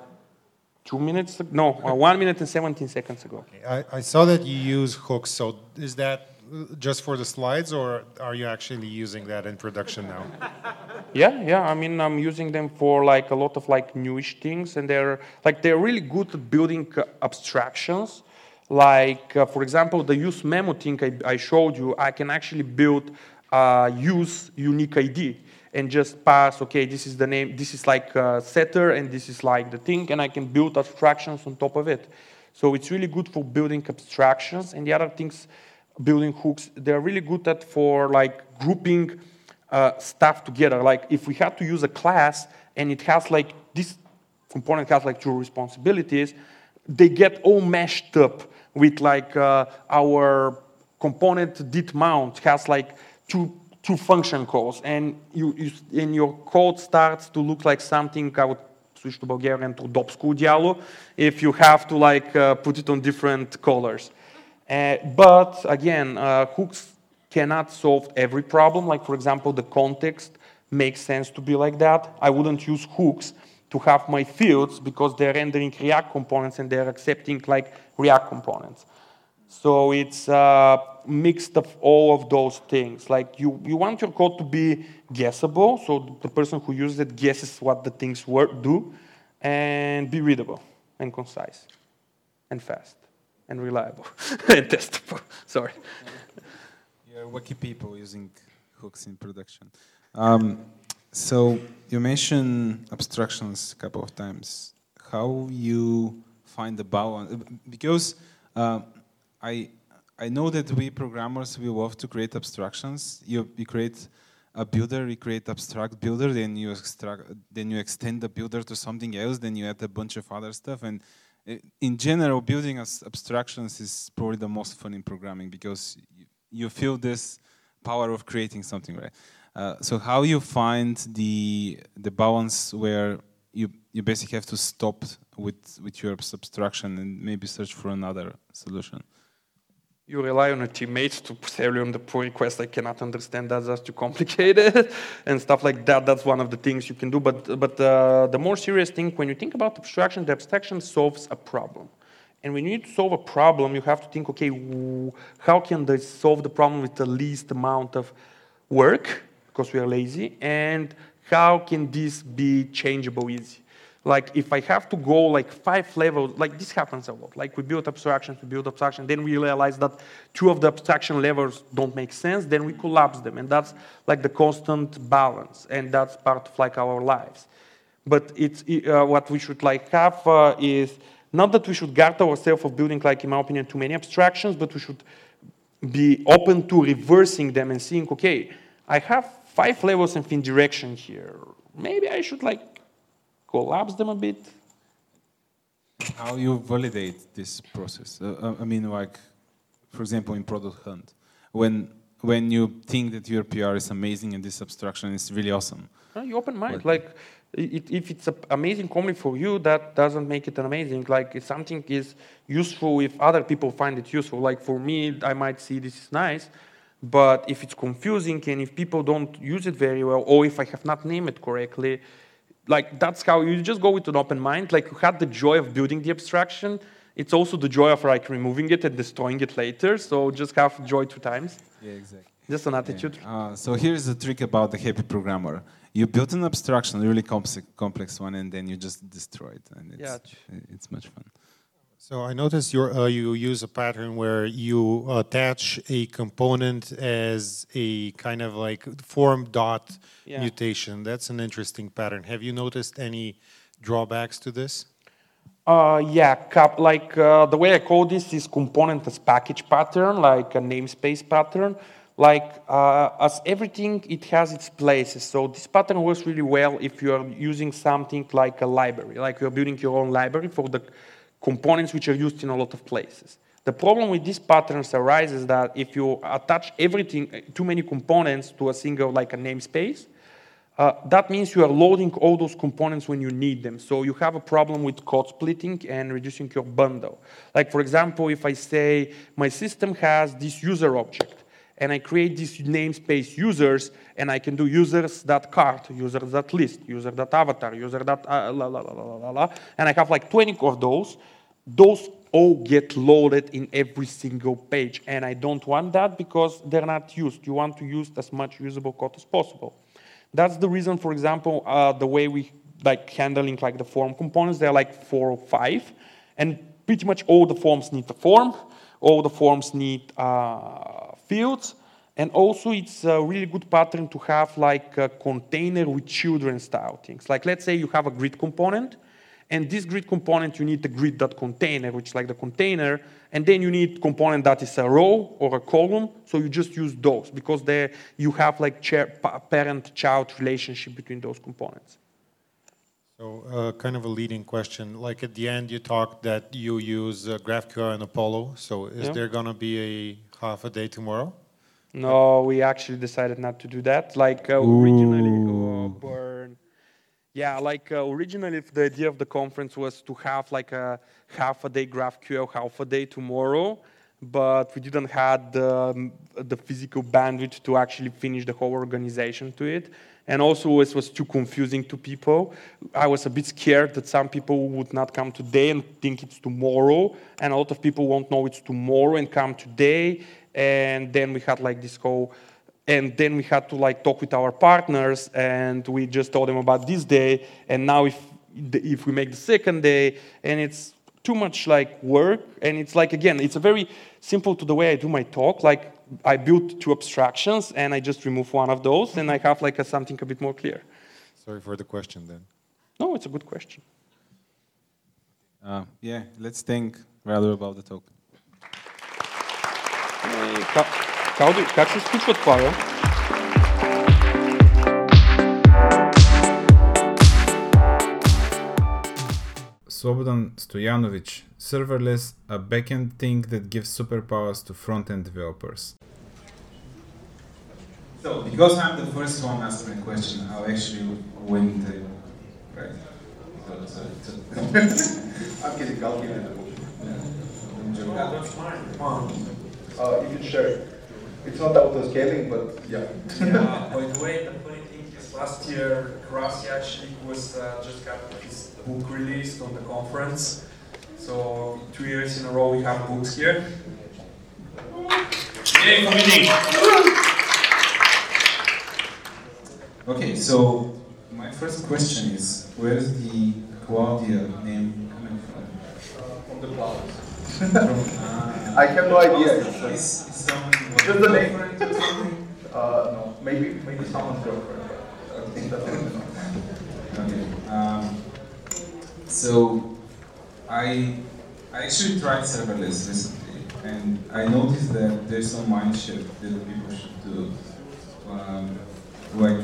two minutes, no, uh, one minute and 17 seconds ago. Okay. I, I saw that you use hooks. So, is that just for the slides, or are you actually using that in production now? yeah, yeah. I mean, I'm using them for like a lot of like newish things, and they're like they're really good at building uh, abstractions. Like, uh, for example, the use memo thing I, I showed you, I can actually build uh, use unique ID and just pass, okay, this is the name, this is like a setter and this is like the thing, and I can build abstractions on top of it. So it's really good for building abstractions and the other things, building hooks, they're really good at for like grouping uh, stuff together. Like if we had to use a class and it has like, this component has like two responsibilities, they get all meshed up with like uh, our component did mount has like two, two function calls, and, you, you, and your code starts to look like something, I would switch to Bulgarian, to Dobsku dialo, if you have to like uh, put it on different colors. Uh, but again, uh, hooks cannot solve every problem. Like for example, the context makes sense to be like that. I wouldn't use hooks to have my fields because they're rendering React components and they're accepting like React components. So it's a mix of all of those things. Like you, you want your code to be guessable, so the person who uses it guesses what the things work, do, and be readable and concise and fast and reliable and testable. Sorry. You're wiki people using hooks in production. Um, so you mentioned abstractions a couple of times. How you find the balance? Because uh, I I know that we programmers we love to create abstractions. You you create a builder, you create abstract builder, then you extract, then you extend the builder to something else, then you add a bunch of other stuff. And in general, building abstractions is probably the most fun in programming because you, you feel this power of creating something, right? Uh, so how you find the the balance where you you basically have to stop with with your abstraction and maybe search for another solution you rely on a teammate to on the pull request, I cannot understand that, that's too complicated, and stuff like that. That's one of the things you can do. But, but uh, the more serious thing, when you think about abstraction, the abstraction solves a problem. And when you need to solve a problem, you have to think, okay, how can they solve the problem with the least amount of work, because we are lazy, and how can this be changeable easy? Like if I have to go like five levels, like this happens a lot. Like we build abstractions, we build abstraction, then we realize that two of the abstraction levels don't make sense, then we collapse them. And that's like the constant balance. And that's part of like our lives. But it's uh, what we should like have uh, is Not that we should guard ourselves of building, like in my opinion, too many abstractions, but we should be open to reversing them and seeing, okay, I have five levels of indirection here. Maybe I should like collapse them a bit. How you validate this process? Uh, uh I mean, like, for example, in Product Hunt, when when you think that your PR is amazing and this abstraction is really awesome. Uh, you open mind. Like, it, if it's an amazing only for you, that doesn't make it an amazing. Like, if something is useful, if other people find it useful, like for me, I might see this is nice, but if it's confusing and if people don't use it very well, or if I have not named it correctly, like that's how you just go with an open mind. Like you had the joy of building the abstraction. It's also the joy of like removing it and destroying it later. So just have joy two times. Yeah, exactly. Just an attitude. Yeah. Uh, so here's the trick about the happy programmer. You build an abstraction, a really complex, complex one, and then you just destroy it, and it's, yeah. it's much fun. So I noticed uh, you use a pattern where you attach a component as a kind of like form dot yeah. mutation. That's an interesting pattern. Have you noticed any drawbacks to this? Uh, yeah, cap, like uh, the way I call this is component as package pattern, like a namespace pattern. Like uh, as everything, it has its places. So this pattern works really well if you are using something like a library, like you're building your own library for the components which are used in a lot of places. The problem with these patterns arises that if you attach everything, too many components to a single, like a namespace, uh, that means you are loading all those components when you need them. So you have a problem with code splitting and reducing your bundle. Like for example, if I say my system has this user object, and I create this namespace users, and I can do users.cart, users.list, user.avatar, user. Uh, la, la, la, la, la, la, and I have like 20 of those. Those all get loaded in every single page, and I don't want that because they're not used. You want to use as much usable code as possible. That's the reason, for example, uh, the way we like handling like the form components, they're like four or five, and pretty much all the forms need a form, all the forms need uh, fields. And also it's a really good pattern to have like a container with children style things. Like let's say you have a grid component, and this grid component you need the grid.container, which is like the container, and then you need component that is a row or a column, so you just use those because there you have like parent-child relationship between those components. So, uh, kind of a leading question. Like at the end, you talked that you use uh, GraphQL and Apollo. So, is yeah. there going to be a half a day tomorrow? No, we actually decided not to do that. Like uh, originally, oh, burn. Yeah, like uh, originally, the idea of the conference was to have like a half a day GraphQL, half a day tomorrow, but we didn't have the, the physical bandwidth to actually finish the whole organization to it. And also, it was too confusing to people. I was a bit scared that some people would not come today and think it's tomorrow, and a lot of people won't know it's tomorrow and come today. And then we had like this whole, and then we had to like talk with our partners, and we just told them about this day. And now, if if we make the second day, and it's too much like work, and it's like again, it's a very simple to the way I do my talk. Like I built two abstractions and I just remove one of those and I have like a, something a bit more clear. Sorry for the question then. No, it's a good question. Uh, yeah, let's think rather about the talk. Как се случва това, Slobodan Stojanovic, serverless, a backend thing that gives superpowers to front-end developers. So, because I'm the first one asking a question, I'll actually win the right. So, I'm getting calculated. Yeah. That's fine. Uh, you can share. It's not auto scaling, but yeah. yeah. By the last year, Krasi actually was uh, just got his book released on the conference. So two years in a row we have books here. Yay, committee! Okay, so my first question is, where is the Claudia name coming from? Uh, from the clouds. uh, I have no idea. Is, is someone just the name? Uh, no, maybe maybe someone's girlfriend. Okay. Um, so, I I actually tried serverless recently, and I noticed that there's some mind shift that people should do. Um, like,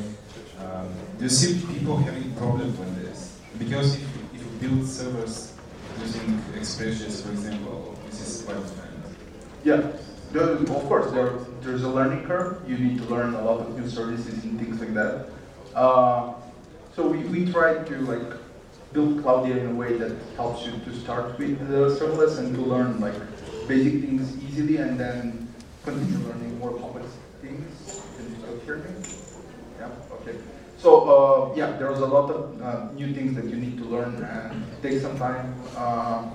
um, do you see people having problems with this? Because if, if you build servers using Express.js, for example, this is quite different. Yeah, of course, there, there's a learning curve. You need to learn a lot of new services and things like that. Uh, so we, we try to like build Claudia in a way that helps you to start with the serverless and to learn like basic things easily and then continue learning more complex things. Can you still hear me? Yeah, okay. So uh, yeah, there's a lot of uh, new things that you need to learn and take some time. Uh,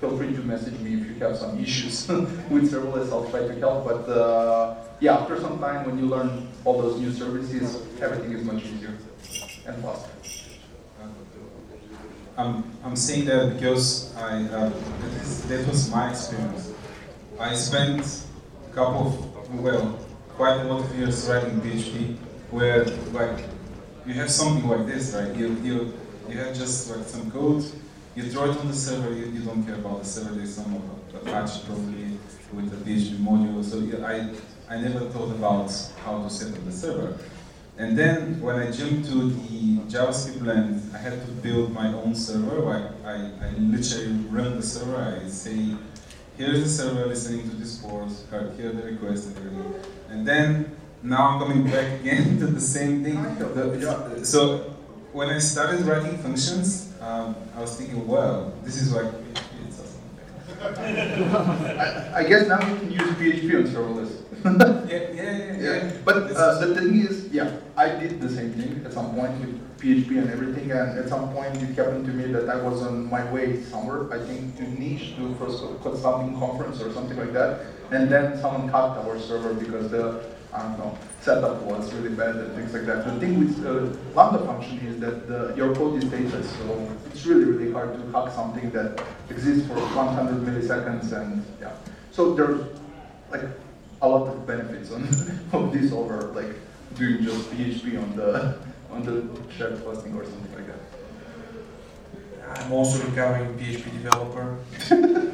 feel free to message me if you have some issues with serverless. I'll try to help. But uh, yeah, after some time, when you learn all those new services, everything is much easier and faster. I'm, I'm saying that because I uh, that, is, that was my experience. I spent a couple of, well, quite a lot of years writing PHP, where like you have something like this, right? You you you have just like some code, you throw it on the server, you, you don't care about the server. There's some Apache probably with the PHP module. So I I never thought about how to set up the server. And then when I jumped to the JavaScript land, I had to build my own server. I, I, I literally run the server. I say, here's the server listening to this port, here are the requests and everything. And then now I'm coming back again to the same thing. So when I started writing functions, um, I was thinking, well, this is like I, I guess now you can use PHP on serverless. yeah, yeah, yeah, yeah. But uh, the thing is, yeah, I did the same thing at some point with PHP and everything, and at some point it happened to me that I was on my way somewhere, I think to Niš, to first consulting conference or something like that, and then someone hacked our server because the I don't know, setup was really bad and things like that. The thing with uh, Lambda function is that the, your code is stateless, so it's really, really hard to hack something that exists for 100 milliseconds and yeah. So there's like a lot of benefits on of this over like doing just PHP on the on the shared hosting or something like that. I'm also recovering PHP developer.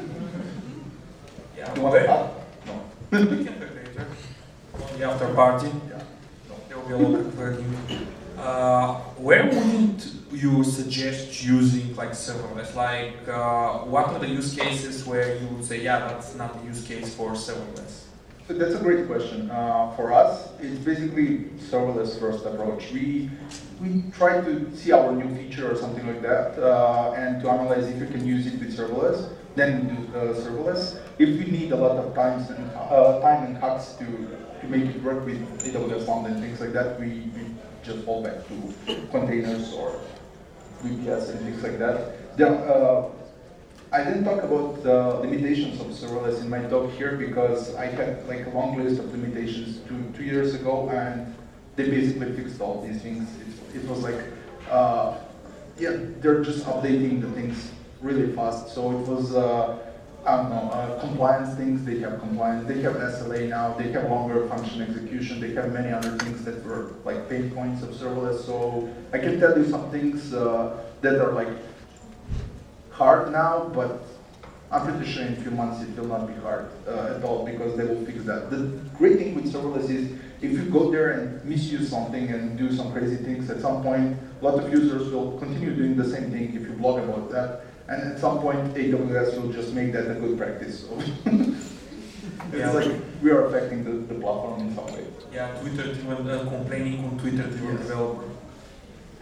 yeah, you want to? No. we can talk later. On the after party. Yeah. There will be a lot of working. Uh, where would you suggest using like serverless? Like, uh, what are the use cases where you would say, yeah, that's not the use case for serverless? So that's a great question. Uh, for us, it's basically serverless first approach. We we try to see our new feature or something like that, uh, and to analyze if we can use it with serverless. Then we do uh, serverless. If we need a lot of times and uh, time and hacks to to make it work with AWS Lambda and things like that, we, we just fall back to containers or VPS and things like that. Then, uh, I didn't talk about the limitations of serverless in my talk here because I had like a long list of limitations two, two years ago and they basically fixed all these things. It, it was like, uh, yeah, they're just updating the things really fast. So it was, uh, Know, uh, compliance things, they have compliance, they have SLA now, they have longer function execution, they have many other things that were like pain points of serverless. So I can tell you some things uh, that are like hard now, but I'm pretty sure in a few months it will not be hard uh, at all because they will fix that. The great thing with serverless is if you go there and misuse something and do some crazy things, at some point a lot of users will continue doing the same thing if you blog about that. And at some point AWS will just make that a good practice. So it's Yeah. like we are affecting the, the platform in some way. Yeah, Twitter driven, uh, complaining on Twitter driven Yes. developer.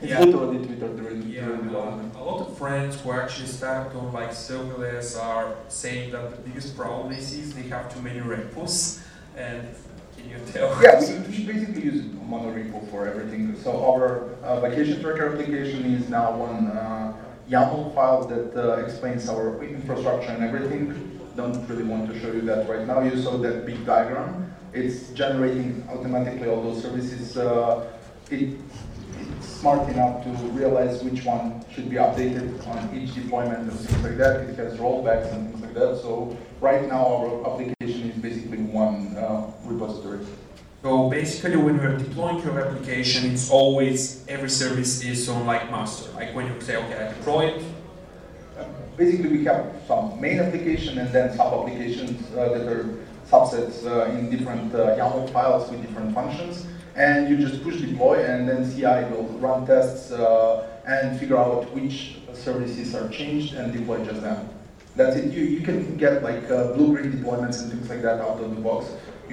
It's Yeah. literally Twitter driven Yeah, development. uh, a lot of friends who actually started on like serverless are saying that the biggest problem they see is they have too many repos. And can you tell? Yeah, we, we basically use monorepo for everything. So our uh, vacation tracker application is now one uh, YAML file that uh, explains our infrastructure and everything. Don't really want to show you that right now. You saw that big diagram. It's generating automatically all those services. Uh, it, it's smart enough to realize which one should be updated on each deployment and things like that. It has rollbacks and things like that. So right now our application is basically one uh, repository. So basically, when you're deploying your application, it's always every service is on like master. Like when you say, okay, I deploy it, basically we have some main application and then sub-applications uh, that are subsets uh, in different uh, YAML files with different functions. And you just push deploy and then CI will run tests uh, and figure out which services are changed and deploy just them. That's it. You, you can get like uh, blue-green deployments and things like that out of the box.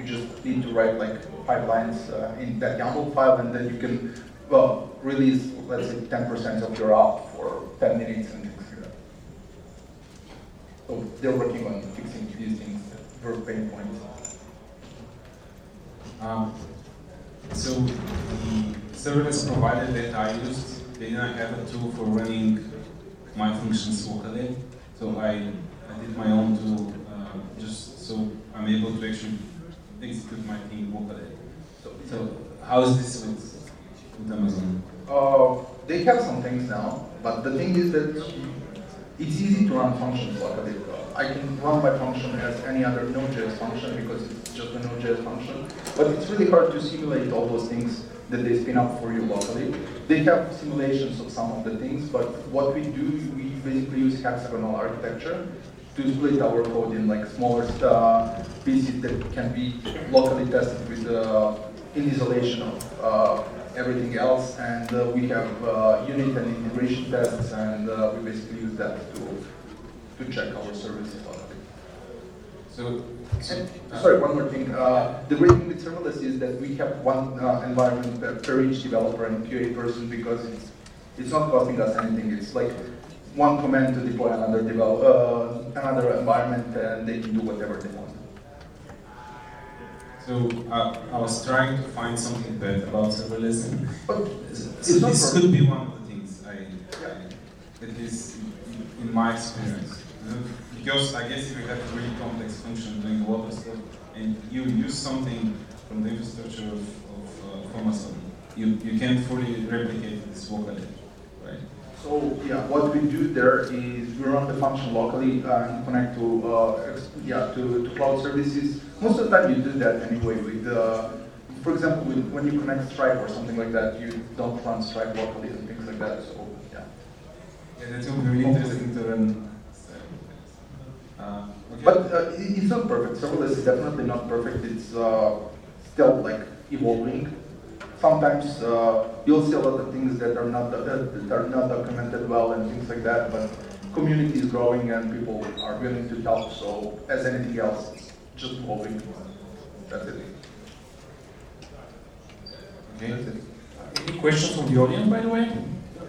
Just need to write like pipelines uh, in that YAML file and then you can well, release, let's say, 10% of your app for 10 minutes and things like that. So they're working on fixing these things for pain points. Um, so the service provider that I used, they didn't have a tool for running my functions locally. So I, I did my own tool uh, just so I'm able to actually execute my thing locally. So, so how is this with, with Amazon? Uh, they have some things now, but the thing is that it's easy to run functions locally. I can run my function as any other Node.js function because it's just a Node.js function. But it's really hard to simulate all those things that they spin up for you locally. They have simulations of some of the things, but what we do, we basically use hexagonal architecture to split our code in like smaller pieces that can be locally tested with uh, in isolation of uh, everything else. And uh, we have uh, unit and integration tests, and uh, we basically use that to to check our services So, and, sorry, one more thing. Uh, the great thing with serverless is that we have one uh, environment per, per, each developer and QA person because it's it's not costing us anything. It's like one command to deploy another develop, uh, another environment, and they can do whatever they want. So uh, I was trying to find something bad about serverless. But so this could be one of the things I, I at least in my experience. Because I guess if you have a really complex function doing a lot of stuff, and you use something from the infrastructure of, of uh, Amazon, you, you can't fully replicate this locally? So yeah, what we do there is we run the function locally and connect to uh, yeah to, to cloud services. Most of the time you do that anyway. With uh, for example, with, when you connect Stripe or something like that, you don't run Stripe locally and things like that. So yeah. Yeah, that will be interesting to run. Uh, okay. But uh, it's not perfect. Serverless is definitely not perfect. It's uh, still like evolving sometimes uh, you'll see a lot of things that are not that are not documented well and things like that. But community is growing and people are willing to help. So as anything else, just evolving. That's it. Okay. That's it. Any questions from the audience, by the way?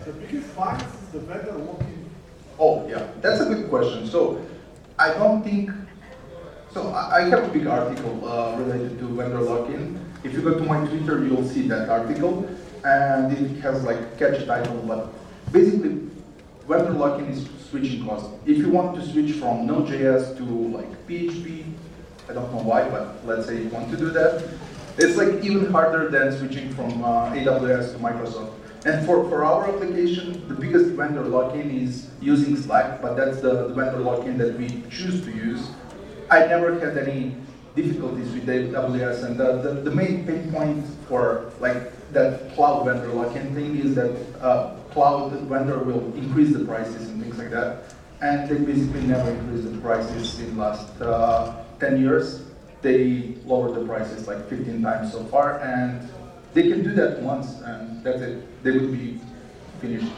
The biggest fact is the vendor locking. Oh yeah, that's a good question. So I don't think. So I have a big article uh, related to vendor lock-in if you go to my Twitter, you'll see that article, and it has like catchy title, but basically, vendor lock-in is switching cost. If you want to switch from Node.js to like PHP, I don't know why, but let's say you want to do that, it's like even harder than switching from uh, AWS to Microsoft. And for, for our application, the biggest vendor lock-in is using Slack, but that's the, the vendor lock-in that we choose to use. I never had any difficulties with AWS, and the, the, the, main pain point for like that cloud vendor lock-in thing is that uh, cloud vendor will increase the prices and things like that, and they basically never increased the prices in the last uh, 10 years. They lowered the prices like 15 times so far, and they can do that once, and that's it. They would be finished.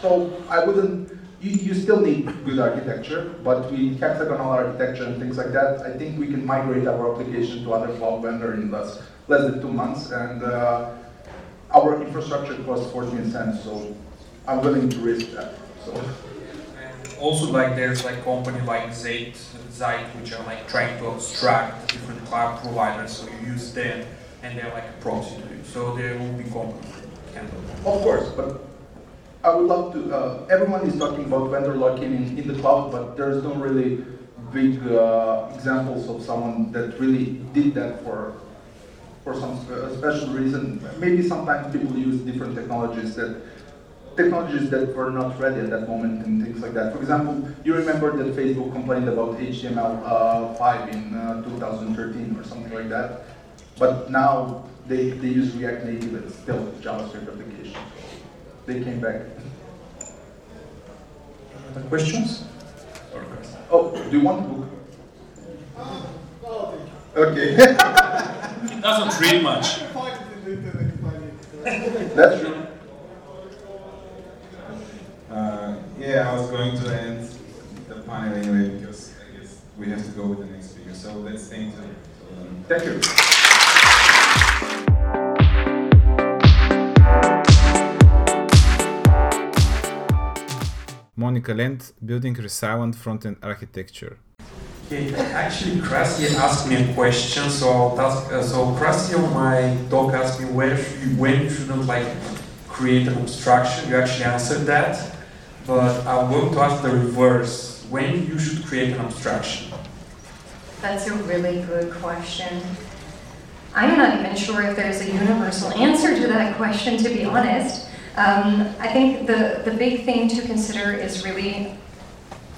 So I wouldn't you, you still need good architecture, but with hexagonal architecture and things like that, I think we can migrate our application to other cloud vendor in less, less than two months. And uh, our infrastructure costs 14 cents, so I'm willing to risk that. So. And also, like there's like company like Zeit, Zeit, which are like trying to abstract different cloud providers, so you use them, and they're like a proxy to you. So there will be companies. Of course, but I would love to, uh, everyone is talking about vendor lock-in in, in the cloud, but there's no really big uh, examples of someone that really did that for for some special reason. Maybe sometimes people use different technologies that technologies that were not ready at that moment and things like that. For example, you remember that Facebook complained about HTML5 uh, in uh, 2013 or something like that, but now they, they use React Native and still JavaScript they came back. Other questions? Oh, do you want the book? Okay. it doesn't read much. That's true. Uh, yeah, I was going to end the panel anyway because I guess we have to go with the next speaker. So let's thank you. Thank you. Monica Lent, building resilient front-end architecture. Okay, actually, Krusty asked me a question, so I'll ask. Uh, so Krusty on my talk asked me where you, when you shouldn't like create an abstraction. You actually answered that, but I'm going to ask the reverse. When you should create an abstraction? That's a really good question. I'm not even sure if there's a universal answer to that question, to be honest. Um, I think the, the big thing to consider is really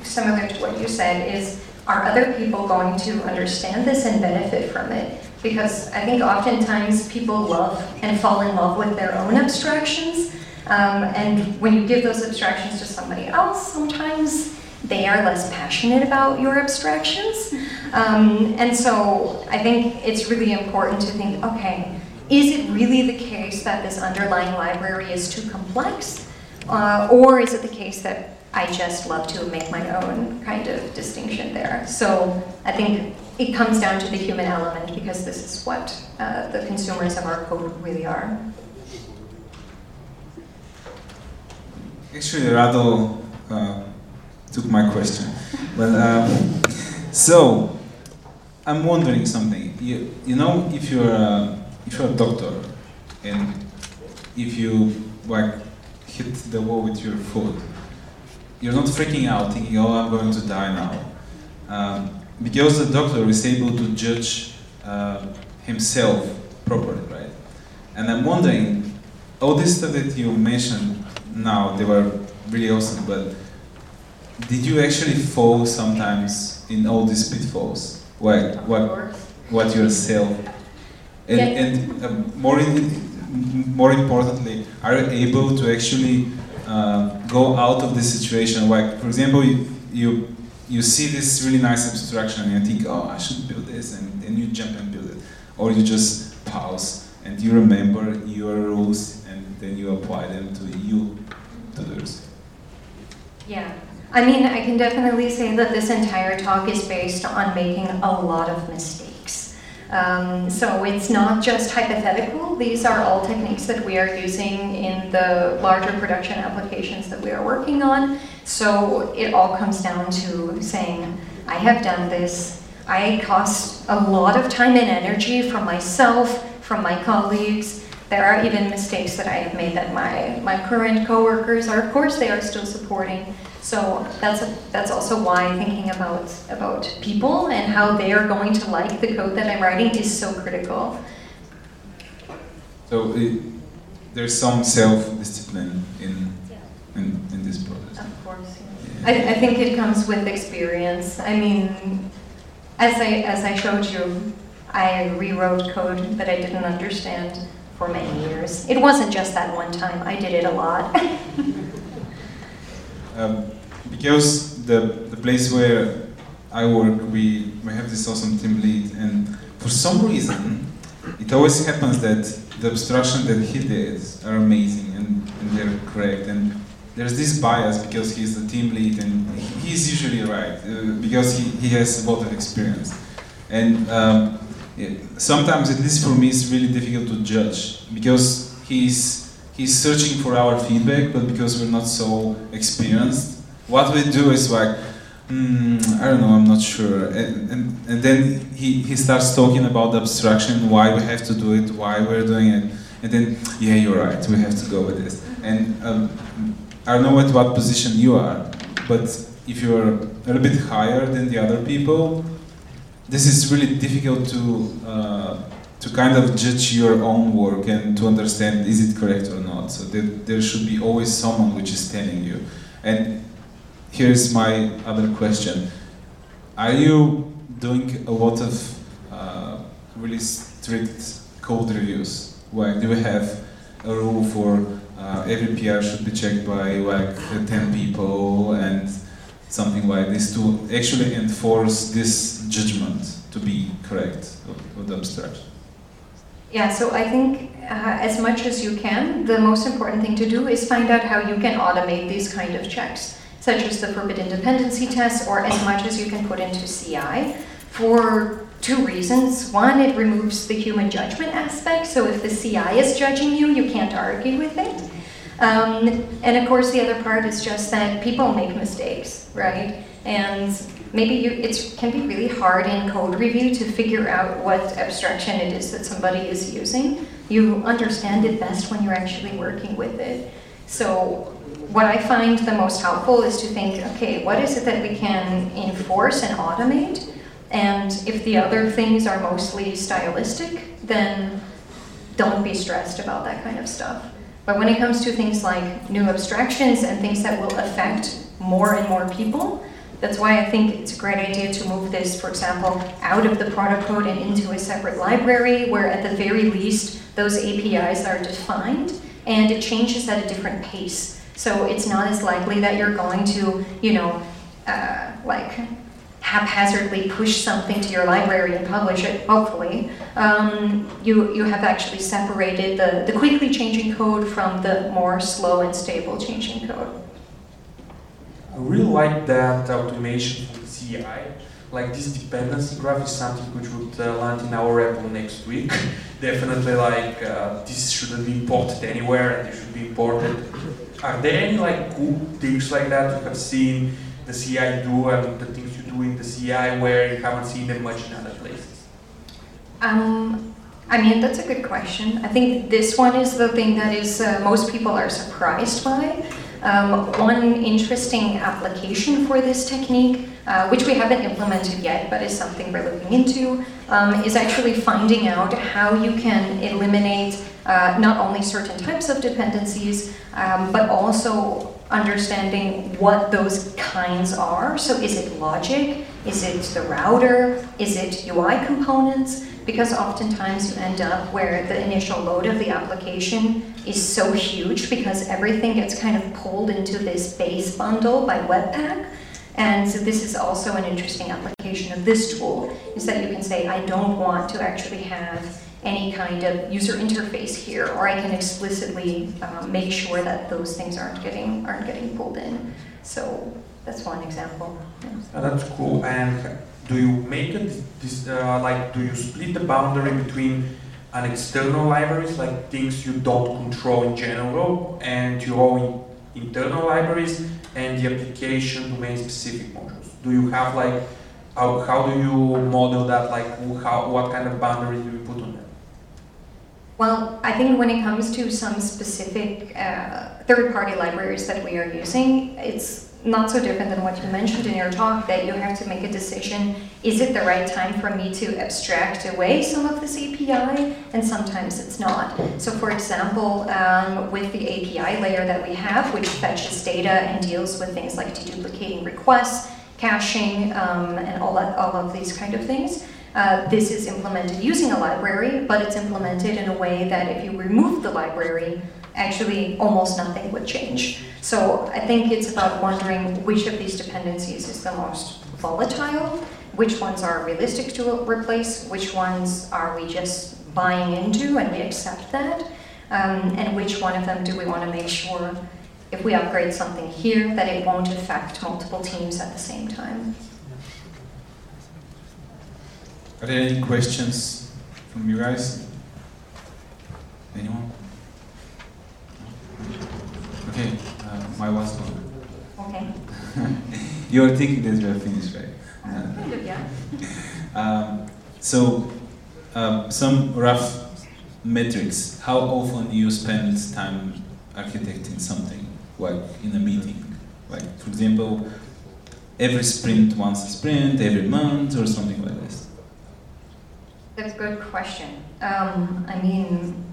similar to what you said is are other people going to understand this and benefit from it? Because I think oftentimes people love and fall in love with their own abstractions. Um, and when you give those abstractions to somebody else, sometimes they are less passionate about your abstractions. Um, and so I think it's really important to think, okay, is it really the case that this underlying library is too complex? Uh, or is it the case that I just love to make my own kind of distinction there? So I think it comes down to the human element because this is what uh, the consumers of our code really are. Actually, Rado uh, took my question. But um, so I'm wondering something. You, you know, if you're a, if you're a doctor and if you like hit the wall with your foot, you're not freaking out, thinking, "Oh, I'm going to die now," um, because the doctor is able to judge uh, himself properly, right? And I'm wondering, all this stuff that you mentioned now, they were really awesome, but did you actually fall sometimes in all these pitfalls? What, what, what yourself? And, Yeah. and uh, more, in, more importantly, are you able to actually uh, go out of this situation? Like, for example, you, you, you see this really nice abstraction and you think, oh, I should build this, and, and you jump and build it. Or you just pause and you remember your rules and then you apply them to you, to theirs. Yeah. I mean, I can definitely say that this entire talk is based on making a lot of mistakes. Um, so it's not just hypothetical. These are all techniques that we are using in the larger production applications that we are working on. So it all comes down to saying, I have done this. I cost a lot of time and energy from myself, from my colleagues. There are even mistakes that I have made that my, my current coworkers are, of course, they are still supporting. So that's a, that's also why thinking about about people and how they are going to like the code that I'm writing is so critical. So it, there's some self-discipline in, in, in this process. Of course. I, I think it comes with experience. I mean, as I as I showed you, I rewrote code that I didn't understand for many years. It wasn't just that one time. I did it a lot. Um, because the, the place where I work, we, we have this awesome team lead, and for some reason, it always happens that the abstraction that he did are amazing and, and they're correct. And there's this bias because he's the team lead and he's usually right uh, because he, he has a lot of experience. And um, yeah, sometimes, at least for me, it's really difficult to judge because he's he's searching for our feedback, but because we're not so experienced, what we do is like, hmm, I don't know, I'm not sure. And, and, and then he, he starts talking about the abstraction, why we have to do it, why we're doing it. And then, yeah, you're right, we have to go with this. And um, I don't know at what position you are, but if you're a little bit higher than the other people, this is really difficult to uh, to kind of judge your own work and to understand is it correct or not. So there, there should be always someone which is telling you. And here's my other question: Are you doing a lot of uh, really strict code reviews? Like, do you have a rule for uh, every PR should be checked by like 10 people and something like this to actually enforce this judgment to be correct of, the abstraction? Yeah, so I think uh, as much as you can, the most important thing to do is find out how you can automate these kind of checks, such as the forbidden dependency test, or as much as you can put into CI for two reasons. One, it removes the human judgment aspect, so if the CI is judging you, you can't argue with it. Um, and of course, the other part is just that people make mistakes, right? And maybe you, it can be really hard in code review to figure out what abstraction it is that somebody is using. You understand it best when you're actually working with it. So what I find the most helpful is to think, okay, what is it that we can enforce and automate? And if the other things are mostly stylistic, then don't be stressed about that kind of stuff. But when it comes to things like new abstractions and things that will affect more and more people, that's why I think it's a great idea to move this, for example, out of the product code and into a separate library where at the very least those APIs are defined and it changes at a different pace. So it's not as likely that you're going to, you know, uh, like haphazardly push something to your library and publish it, hopefully, um, you, you have actually separated the, the quickly changing code from the more slow and stable changing code. I really like that automation from CI. Like this dependency graph is something which would uh, land in our repo next week. Definitely like uh, this shouldn't be imported anywhere and it should be imported. Are there any like cool things like that you have seen the CI do and the things you do in the CI where you haven't seen them much in other places? Um, I mean, that's a good question. I think this one is the thing that is uh, most people are surprised by. Um, one interesting application for this technique, uh, which we haven't implemented yet, but is something we're looking into, um, is actually finding out how you can eliminate uh, not only certain types of dependencies, um, but also understanding what those kinds are. So is it logic? Is it the router? Is it UI components? Because oftentimes you end up where the initial load of the application is so huge because everything gets kind of pulled into this base bundle by Webpack. And so this is also an interesting application of this tool, is that you can say, I don't want to actually have any kind of user interface here, or I can explicitly um, make sure that those things aren't getting aren't getting pulled in. So that's one example. Yeah. Oh, that's cool. And do you make it this uh, like do you split the boundary between an external libraries like things you don't control in general and your own internal libraries and the application domain specific modules? Do you have like how, how do you model that like how what kind of boundaries do you put on that? Well, I think when it comes to some specific uh, third-party libraries that we are using, it's not so different than what you mentioned in your talk, that you have to make a decision, is it the right time for me to abstract away some of this API? And sometimes it's not. So for example, um, with the API layer that we have, which fetches data and deals with things like deduplicating requests, caching, um, and all, that, all of these kind of things, uh, this is implemented using a library, but it's implemented in a way that if you remove the library, actually almost nothing would change. So I think it's about wondering which of these dependencies is the most volatile, which ones are realistic to replace, which ones are we just buying into and we accept that, um, and which one of them do we want to make sure if we upgrade something here that it won't affect multiple teams at the same time. Are there any questions from you guys? Anyone? Okay, uh, my last one. Okay. You're thinking that we're finished, right? yeah. um, so, um, some rough metrics. How often you spend time architecting something, like in a meeting? Like, for example, every sprint, once a sprint, every month, or something like this? That's a good question. Um, I mean,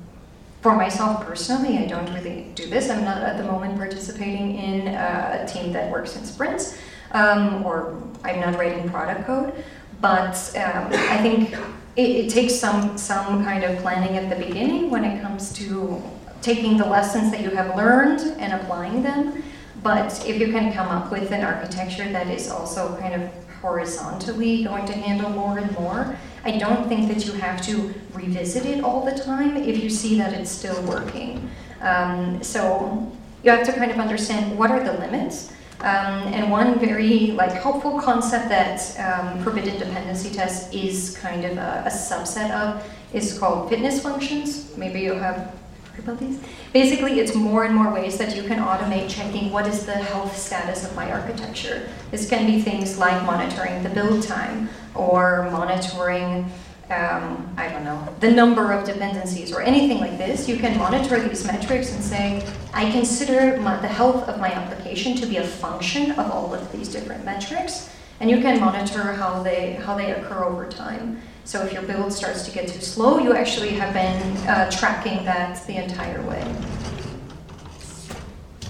for myself personally, I don't really do this. I'm not at the moment participating in a team that works in sprints, um, or I'm not writing product code. But um, I think it, it, takes some some kind of planning at the beginning when it comes to taking the lessons that you have learned and applying them. But if you can come up with an architecture that is also kind of horizontally going to handle more and more, I don't think that you have to revisit it all the time if you see that it's still working. Um, so you have to kind of understand what are the limits. Um, and one very like helpful concept that um, forbidden dependency test is kind of a, a subset of is called fitness functions. Maybe you have about these? Basically, it's more and more ways that you can automate checking what is the health status of my architecture. This can be things like monitoring the build time or monitoring, um, I don't know, the number of dependencies or anything like this. You can monitor these metrics and say, I consider my, the health of my application to be a function of all of these different metrics. And you can monitor how they, how they occur over time. So if your build starts to get too slow, you actually have been uh, tracking that the entire way.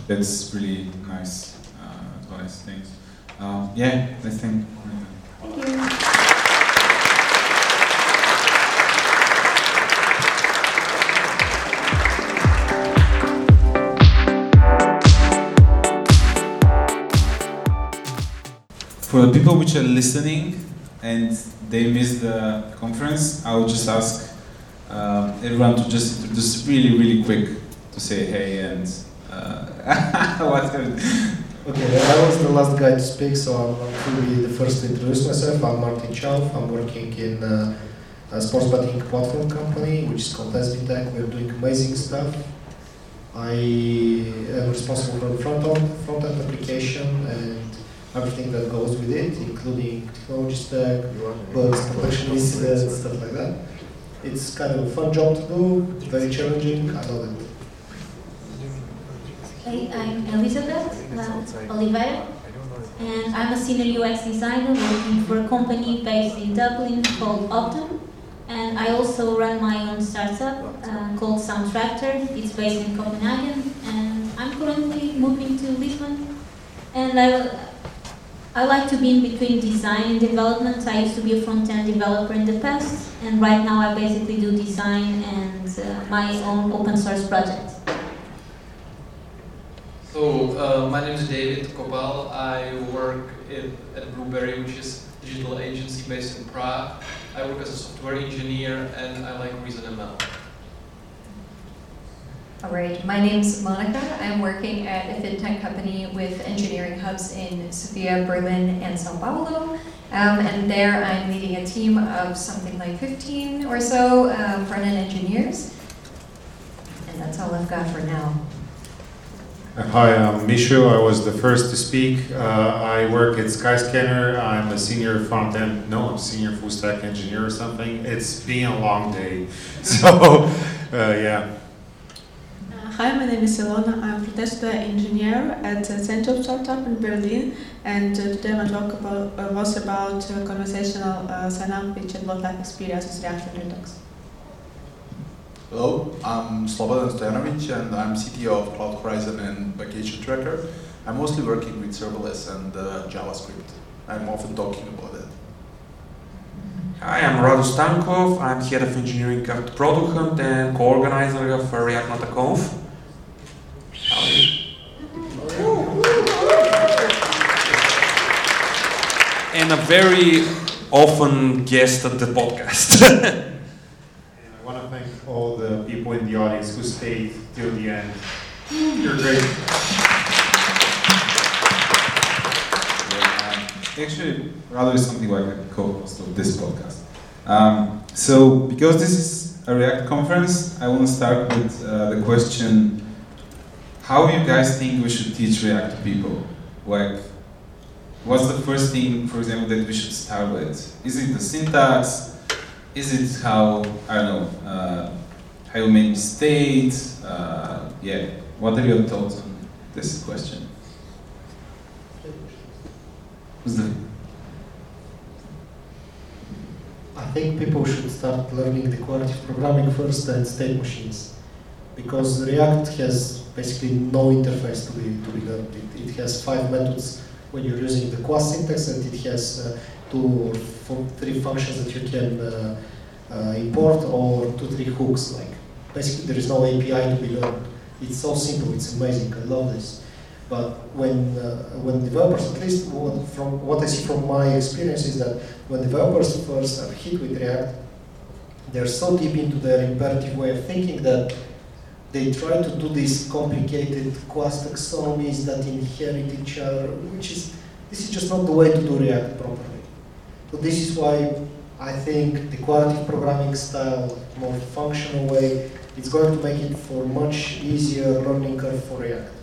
That's really nice uh, advice. Thanks. Um, yeah, I think. Thank you. For the people which are listening and they missed the conference, I would just ask uh, everyone to just introduce really, really quick to say hey and uh, what. Okay, I was the last guy to speak, so I'm to be the first to introduce myself. I'm Martin Chaov. I'm working in a sports betting platform company, which is called SBTech. We're doing amazing stuff. I am responsible for the front end, front end application and everything that goes with it, including technology stack, bugs, protection incidents, stuff like that. It's kind of a fun job to do, very challenging. I love it. Hey, I'm Elizabeth uh, Oliveira, and I'm a senior UX designer working for a company based in Dublin called Optum. And I also run my own startup uh, called Soundtractor. It's based in Copenhagen, and I'm currently moving to Lisbon. And I, I like to be in between design and development. I used to be a front-end developer in the past, and right now I basically do design and uh, my own open source project. So, uh, my name is David Kopal. I work in, at Blueberry, which is a digital agency based in Prague. I work as a software engineer and I like Reason ML. All right, my name's Monica. I'm working at a fintech company with engineering hubs in Sofia, Berlin, and Sao Paulo. Um, and there I'm leading a team of something like 15 or so um, front-end engineers. And that's all I've got for now. Hi, I'm Mishu. I was the first to speak. Uh, I work at Skyscanner. I'm a senior front end, no, I'm senior full stack engineer or something. It's been a long day. So, uh, yeah. Hi, my name is Ilona. I'm a tester engineer at uh, Central Startup in Berlin, and uh, today my talk about, uh, was about uh, conversational uh, sign-up with chatbot life experience with React and Redux. Hello, I'm Slobodan Stojanovic and I'm CTO of Cloud Horizon and Vacation Tracker. I'm mostly working with serverless and uh, JavaScript. I'm often talking about it. Hi, I'm Rado Stankov. I'm head of engineering at Product Hunt and co-organizer of uh, React Nata Conf. How are you? And a very often guest at the podcast. And I want to thank all the people in the audience who stayed till the end. You're great. Actually, rather something like a co-host of this podcast. Um, so, because this is a React conference, I want to start with uh, the question: How you guys think we should teach React to people? Like, what's the first thing, for example, that we should start with? Is it the syntax? Is it how I don't know uh, how you make mistakes? Uh, yeah. What are your thoughts on this question? I think people should start learning the declarative programming first and state machines. Because React has basically no interface to be, to be learned. It, it has five methods when you're using the class syntax and it has uh, two or three functions that you can uh, uh, import or two, three hooks. Like Basically there is no API to be learned. It's so simple, it's amazing, I love this. But when uh, when developers, at least what, from what I see from my experience, is that when developers first are hit with React, they're so deep into their imperative way of thinking that they try to do these complicated class taxonomies that inherit each other, which is this is just not the way to do React properly. So this is why I think the quality programming style, more functional way, is going to make it for much easier learning curve for React.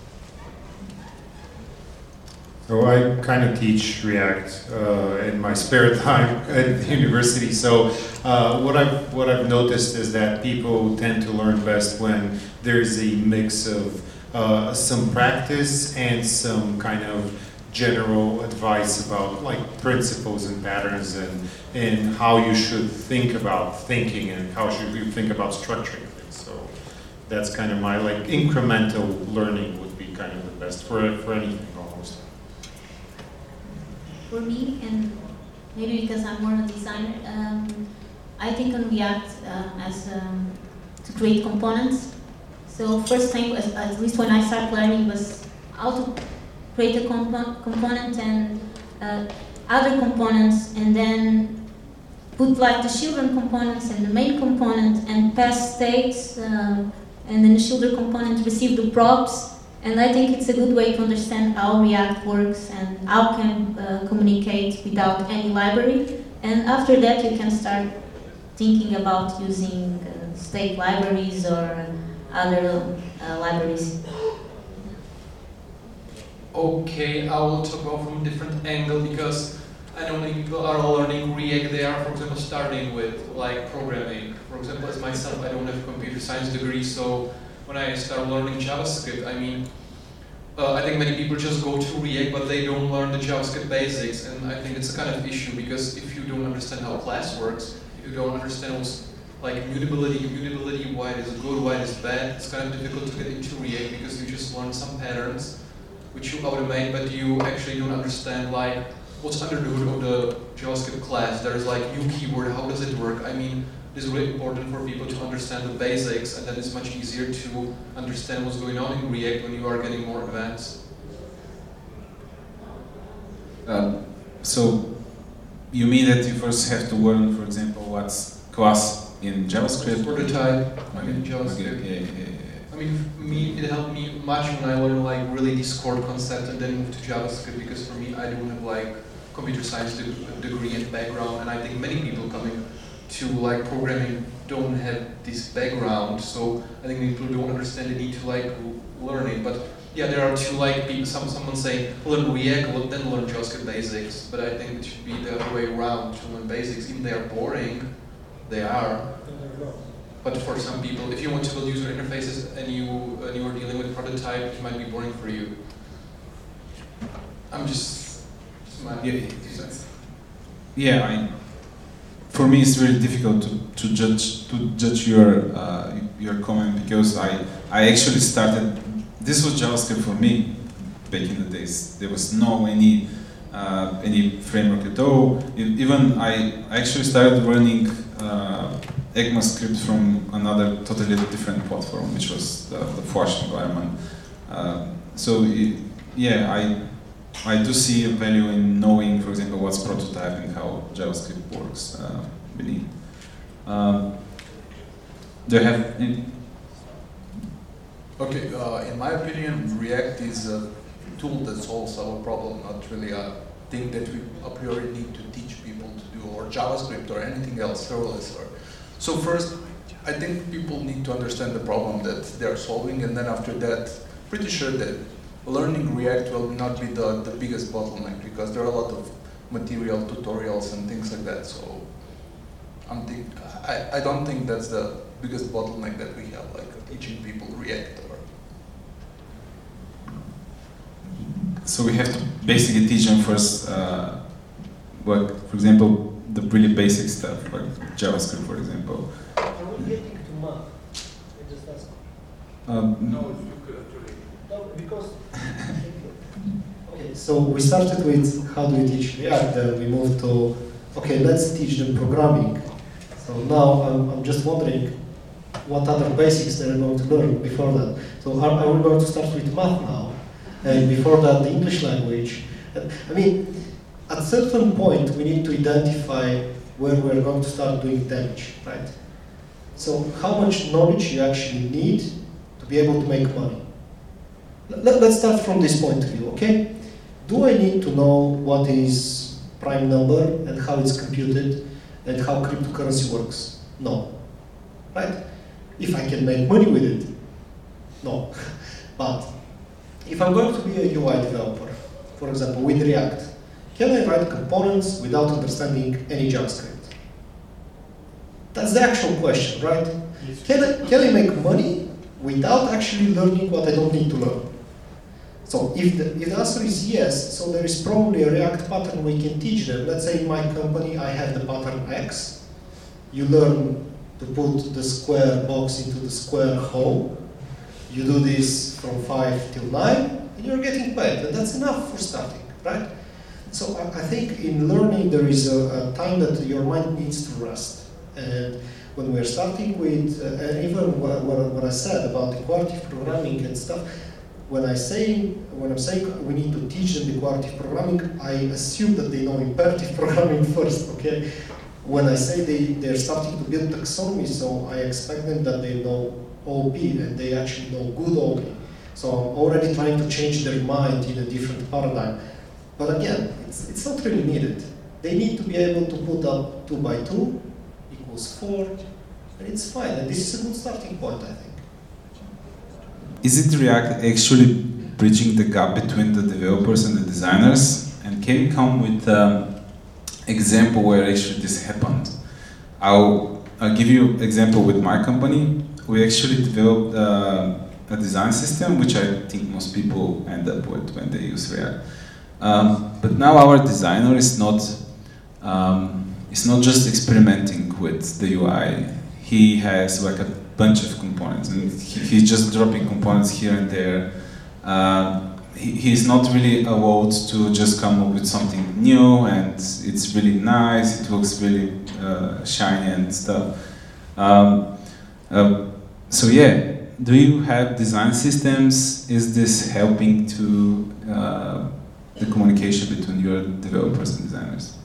So I kind of teach React uh, in my spare time at the university. So uh, what I've what I've noticed is that people tend to learn best when there's a mix of uh, some practice and some kind of general advice about like principles and patterns and and how you should think about thinking and how should you think about structuring things. So that's kind of my like incremental learning would be kind of the best for for anything. For me, and maybe because I'm more a designer, um, I think on React uh, as um, to create components. So first thing, at least when I started learning, was how to create a compo component and uh, other components, and then put like the children components and the main component and pass states, um, and then the children component receive the props. And I think it's a good way to understand how React works and how can uh, communicate without any library. And after that, you can start thinking about using uh, state libraries or other uh, libraries. Okay, I will talk about from a different angle because I know many people are learning React. They are, for example, starting with like programming. For example, as myself, I don't have a computer science degree, so when I start learning JavaScript, I mean, uh, I think many people just go to React, but they don't learn the JavaScript basics, and I think it's a kind of issue because if you don't understand how class works, if you don't understand what's like mutability, immutability, why it is good, why it is bad, it's kind of difficult to get into React because you just learn some patterns which you automate, but you actually don't understand like what's under the hood of the JavaScript class. There's like new keyword, how does it work? I mean, is really important for people to understand the basics, and then it's much easier to understand what's going on in React when you are getting more advanced. Um, so you mean that you first have to learn, for example, what's class in JavaScript? Prototype okay. in JavaScript. Okay, yeah, yeah, yeah. I mean, me, it helped me much when I learned like really this core concept and then moved to JavaScript because for me, I don't have like computer science degree and background, and I think many people coming to like programming don't have this background. So I think people don't understand the need to like learn it. But yeah, there are two like people. Some someone say learn React, then learn JavaScript basics. But I think it should be the other way around to learn basics. Even they are boring, they are. But for some people, if you want to build user interfaces and you and you are dealing with prototype, it might be boring for you. I'm just, yeah, yeah I, for me it's really difficult to, to judge to judge your uh, your comment because I I actually started this was JavaScript for me back in the days. There was no any uh, any framework at all. Even I actually started running uh, ECMAScript from another totally different platform, which was the, the Flash environment. Uh, so it, yeah, I I do see a value in knowing, for example, what's prototyping, how JavaScript works uh, beneath. Um, do you have any? Okay, uh, in my opinion, React is a tool that solves our problem, not really a thing that we a priori need to teach people to do, or JavaScript or anything else, serverless or so first, I think people need to understand the problem that they're solving, and then after that, pretty sure that learning React will not be the, the biggest bottleneck because there are a lot of material tutorials and things like that. So I'm think, I, I don't think that's the biggest bottleneck that we have, like teaching people React or. So we have to basically teach them first, uh, what, for example, the really basic stuff, like JavaScript, for example. Are we getting to math? I just ask. Um, no, you could actually. No, because. So we started with how do we teach React, then we moved to, okay, let's teach them programming. So now I'm, I'm just wondering what other basics they're going to learn before that. So are, are we going to start with math now? and before that the English language. I mean, at certain point we need to identify where we're going to start doing damage, right? So how much knowledge you actually need to be able to make money. Let, us start from this point of view, okay? Do I need to know what is prime number and how it's computed and how cryptocurrency works? No. Right? If I can make money with it, no. but if I'm going to be a UI developer, for example, with React, can I write components without understanding any JavaScript? That's the actual question, right? Can I, can I make money without actually learning what I don't need to learn? So if the, if the answer is yes, so there is probably a React pattern we can teach them. Let's say in my company I have the pattern X. You learn to put the square box into the square hole. You do this from 5 till 9, and you're getting paid. And that's enough for starting, right? So I, I think in learning there is a, a, time that your mind needs to rest. And when we're starting with, uh, and even what, what, what I said about the declarative programming and stuff, when I say when I'm saying we need to teach them declarative programming, I assume that they know imperative programming first. Okay, when I say they they're starting to build taxonomy, so I expect them that they know OOP and they actually know good OOP. So I'm already trying to change their mind in a different paradigm. But again, it's it's not really needed. They need to be able to put up two by two equals four, and it's fine. And this is a good starting point, I think is it React actually bridging the gap between the developers and the designers? And can you come with an example where actually this happened? I'll, I'll give you an example with my company. We actually developed uh, a design system, which I think most people end up with when they use React. Um, but now our designer is not um, is not just experimenting with the UI. He has like a bunch of components, and he, he's just dropping components here and there. Uh, he, he's not really allowed to just come up with something new, and it's really nice. It looks really uh, shiny and stuff. Um, uh, so yeah, do you have design systems? Is this helping to uh, the communication between your developers and designers?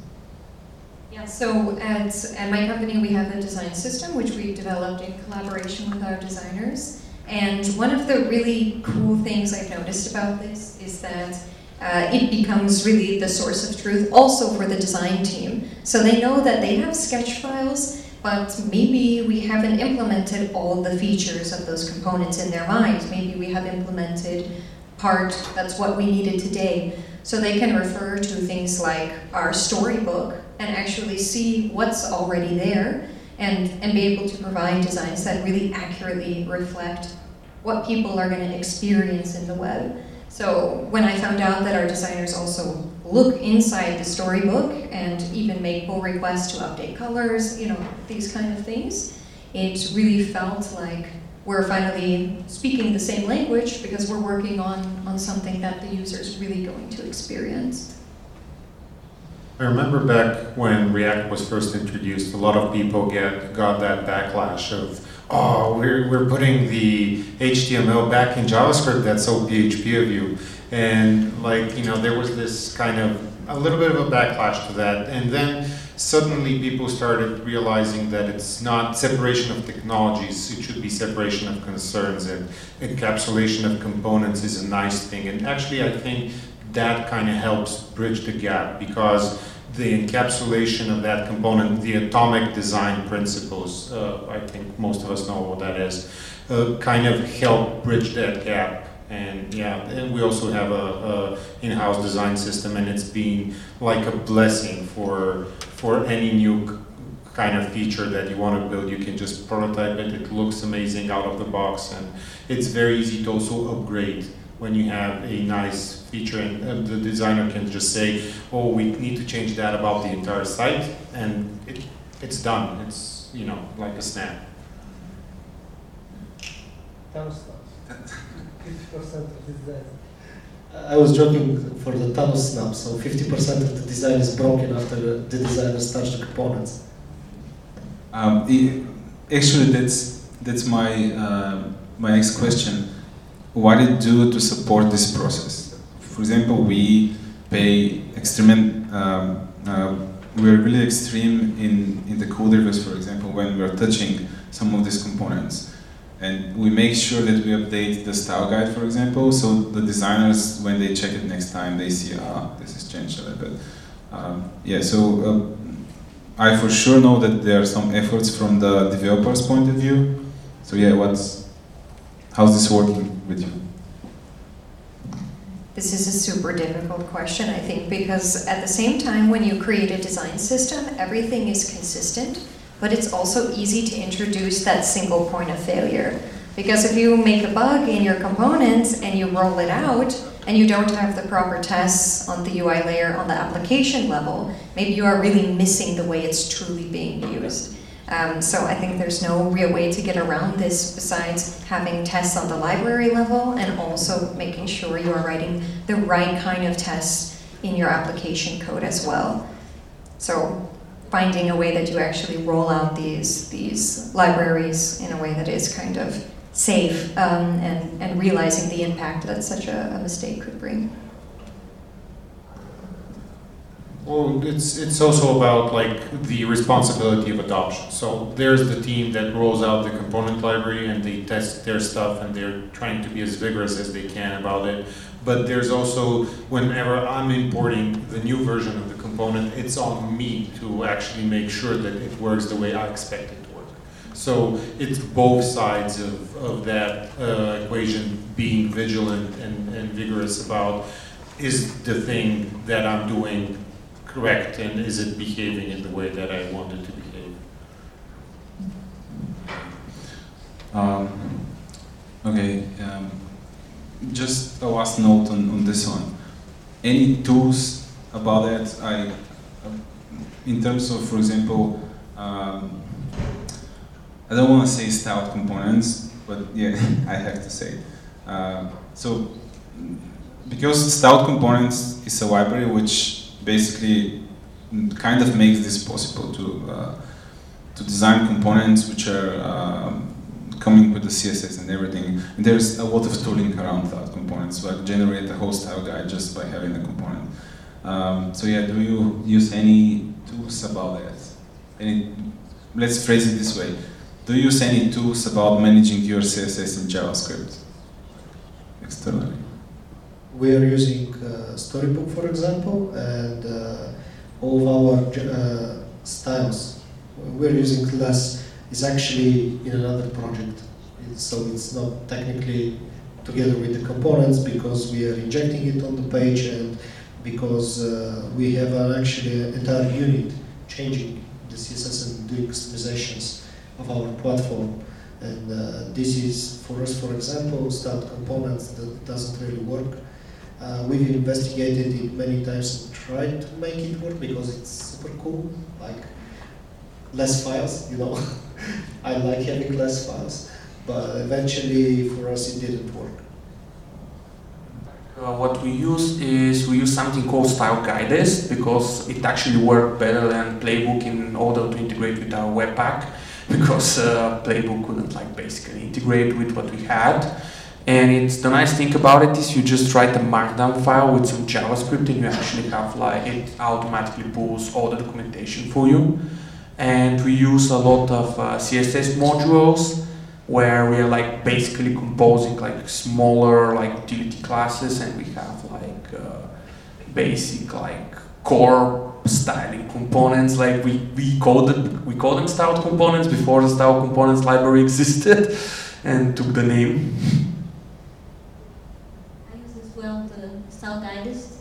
So at, at my company we have a design system which we developed in collaboration with our designers. And one of the really cool things I've noticed about this is that uh, it becomes really the source of truth also for the design team. So they know that they have sketch files, but maybe we haven't implemented all the features of those components in their mind. Maybe we have implemented part that's what we needed today. So they can refer to things like our storybook and actually see what's already there and, and be able to provide designs that really accurately reflect what people are going to experience in the web. So when I found out that our designers also look inside the storybook and even make pull requests to update colors, you know, these kind of things, it really felt like we're finally speaking the same language because we're working on, on something that the user is really going to experience. I remember back when React was first introduced, a lot of people get got that backlash of, oh, we're, we're putting the HTML back in JavaScript, that's so PHP of you. And like, you know, there was this kind of, a little bit of a backlash to that. And then suddenly people started realizing that it's not separation of technologies, it should be separation of concerns and encapsulation of components is a nice thing. And actually I think that kind of helps bridge the gap because the encapsulation of that component, the atomic design principles, uh, I think most of us know what that is, uh, kind of help bridge that gap. And yeah, and we also have a, a in-house design system, and it's been like a blessing for for any new kind of feature that you want to build. You can just prototype it. It looks amazing out of the box, and it's very easy to also upgrade when you have a nice feature and uh, the designer can just say, oh, we need to change that about the entire site, and it, it's done. It's, you know, like a snap. 50% of design. I was joking for the Thanos snap, so 50% of the design is broken after the designer starts the components. Um, it, actually, that's that's my uh, my next question what you do to support this process? for example, we pay extreme. Um, uh, we're really extreme in, in the code reviews, for example, when we're touching some of these components. And we make sure that we update the style guide, for example, so the designers, when they check it next time, they see, ah, this has changed a little bit. Um, yeah, so uh, I for sure know that there are some efforts from the developer's point of view. So yeah, what's, how's this working with you? This is a super difficult question, I think, because at the same time, when you create a design system, everything is consistent but it's also easy to introduce that single point of failure. Because if you make a bug in your components and you roll it out, and you don't have the proper tests on the UI layer on the application level, maybe you are really missing the way it's truly being used. Um, so I think there's no real way to get around this besides having tests on the library level and also making sure you are writing the right kind of tests in your application code as well. So finding a way that you actually roll out these these libraries in a way that is kind of safe um, and, and realizing the impact that such a, a, mistake could bring. Well, it's it's also about like the responsibility of adoption. So there's the team that rolls out the component library and they test their stuff and they're trying to be as vigorous as they can about it but there's also, whenever I'm importing the new version of the component, it's on me to actually make sure that it works the way I expect it to work. So it's both sides of, of that uh, equation being vigilant and, and vigorous about is the thing that I'm doing correct and is it behaving in the way that I want it to behave? Um, okay. Um, just a last note on, on this one. Any tools about that? I, in terms of, for example, um, I don't want to say styled components, but yeah, I have to say. Uh, so, because styled components is a library which basically kind of makes this possible to uh, to design components which are um, coming with the CSS and everything. And there's a lot of tooling around that component, components, like generate a whole style guide just by having the component. Um, so yeah, do you use any tools about that? Any, let's phrase it this way. Do you use any tools about managing your CSS in JavaScript externally? We are using uh, Storybook, for example, and uh, all our uh, styles. We're using less is actually in another project. So it's not technically together with the components because we are injecting it on the page and because uh, we have an actually an entire unit changing the CSS and doing customizations of our platform. And uh, this is, for us, for example, start components that doesn't really work. Uh, we've investigated it many times and tried to make it work because it's super cool, like less files, you know. I like having less files, but eventually for us it didn't work. Uh, what we use is we use something called Styleguidist because it actually worked better than playbook in order to integrate with our webpack because uh, playbook couldn't like basically integrate with what we had and it's the nice thing about it is you just write a markdown file with some javascript and you actually have like it automatically pulls all the documentation for you. And we use a lot of uh, css modules where we are like basically composing like smaller like utility classes and we have like uh, basic like core styling components. Like we, we called it we call them style components before the style components library existed and took the name I use as well guides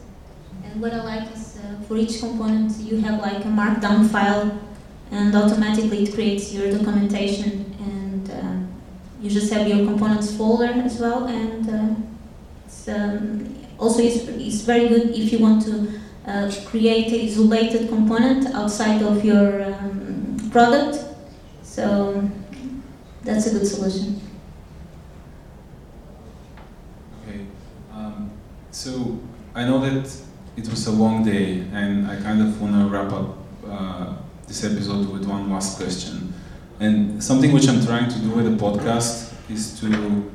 and what I like is uh, for each component you have like a markdown file and automatically it creates your documentation and uh, you just have your components folder as well and uh, it's, um, also it's, it's very good if you want to uh, create an isolated component outside of your um, product so that's a good solution. Okay, um, so I know that it was a long day and I kind of want to wrap up uh, this episode with one last question. And something which I'm trying to do with the podcast is to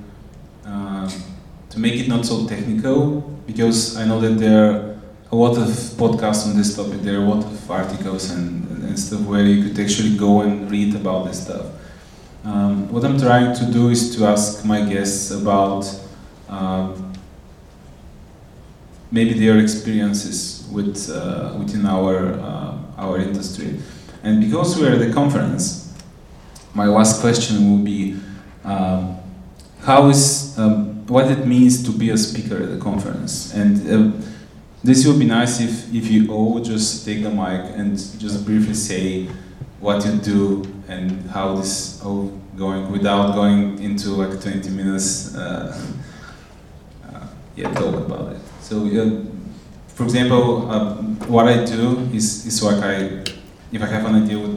uh, to make it not so technical because I know that there are a lot of podcasts on this topic. There are a lot of articles and, and stuff where you could actually go and read about this stuff. Um, what I'm trying to do is to ask my guests about um, maybe their experiences with uh, within our uh, our industry. And because we're at the conference, my last question will be: um, How is um, what it means to be a speaker at a conference? And uh, this would be nice if if you all just take the mic and just briefly say what you do and how this all going without going into like 20 minutes uh, uh, yeah talk about it so uh, for example um, what I do is, is like I if I have an idea with,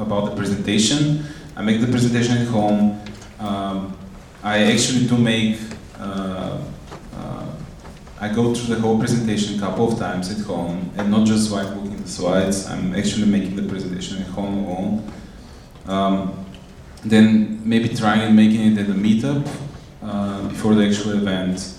about the presentation I make the presentation at home. Um, I actually do make uh, uh, I go through the whole presentation a couple of times at home and not just like looking at the slides. I'm actually making the presentation at home alone um, then maybe trying and making it at a meetup uh, before the actual event.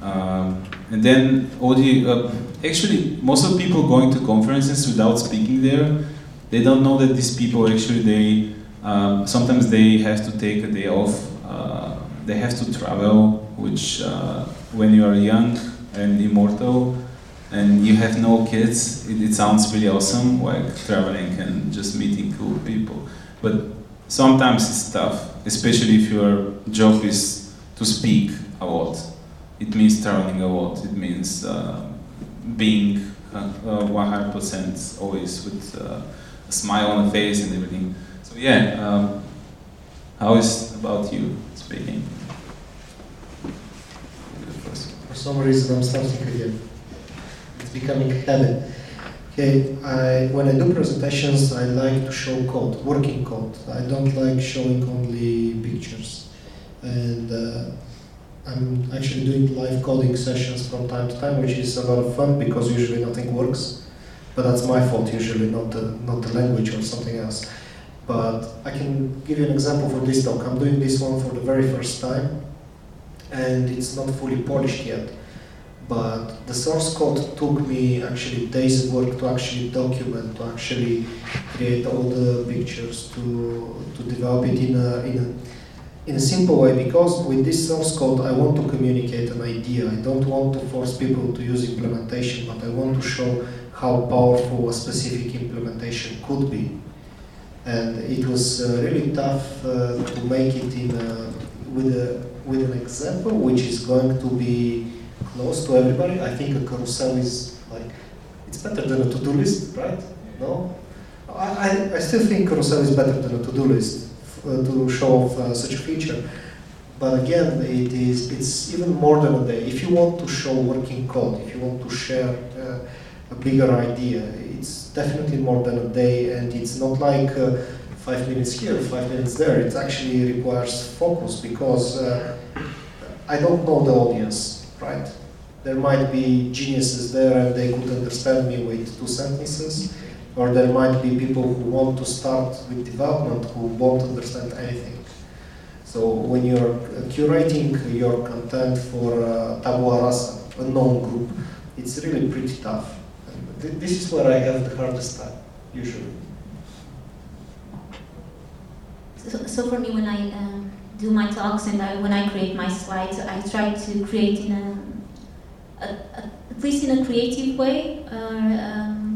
Um, and then uh, actually most of the people going to conferences without speaking there, they don't know that these people actually, they, um, sometimes they have to take a day off, uh, they have to travel, which uh, when you are young and immortal, and you have no kids, it, it sounds really awesome, like traveling and just meeting cool people. But sometimes it's tough, especially if your job is to speak a lot. It means traveling a lot. It means uh, being uh, 100% always with uh, a smile on the face and everything. So yeah, um, how is about you speaking? For some reason, I'm starting again. It's becoming habit. Okay, I, when I do presentations, I like to show code, working code. I don't like showing only pictures. And uh, I'm actually doing live coding sessions from time to time, which is a lot of fun because usually nothing works. But that's my fault usually, not the, not the language or something else. But I can give you an example for this talk. I'm doing this one for the very first time, and it's not fully polished yet but the source code took me actually days of work to actually document, to actually create all the pictures, to, to develop it in a, in, a, in a simple way, because with this source code I want to communicate an idea. I don't want to force people to use implementation, but I want to show how powerful a specific implementation could be. And it was uh, really tough uh, to make it in a, with, a, with an example which is going to be close to everybody. I think a carousel is like, it's better than a to-do list, right? No? I, I still think carousel is better than a to-do list to show off uh, such a feature. But again, it is, it's even more than a day. If you want to show working code, if you want to share uh, a bigger idea, it's definitely more than a day and it's not like uh, five minutes here, five minutes there. It actually requires focus because uh, I don't know the audience, right? there might be geniuses there and they could understand me with two sentences, or there might be people who want to start with development who won't understand anything. So when you're curating your content for uh, tabula rasa, a known group, it's really pretty tough. Th this is where I have the hardest time, usually. So, so for me, when I uh, do my talks and I, when I create my slides, I try to create in a at least in a creative way, um,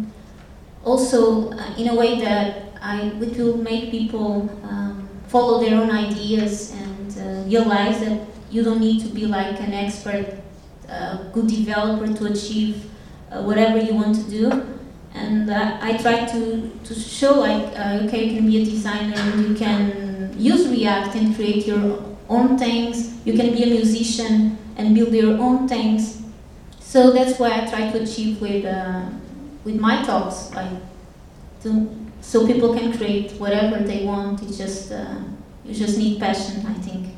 also uh, in a way that I, which will make people um, follow their own ideas and uh, realize that you don't need to be like an expert, good developer to achieve whatever you want to do. And I try to, to show like, okay, you can be a designer and you can use React and create your own things. You can be a musician and build your own things. So that's why I try to achieve with uh, with my talks, like to, so people can create whatever they want. It's just uh, you just need passion, I think.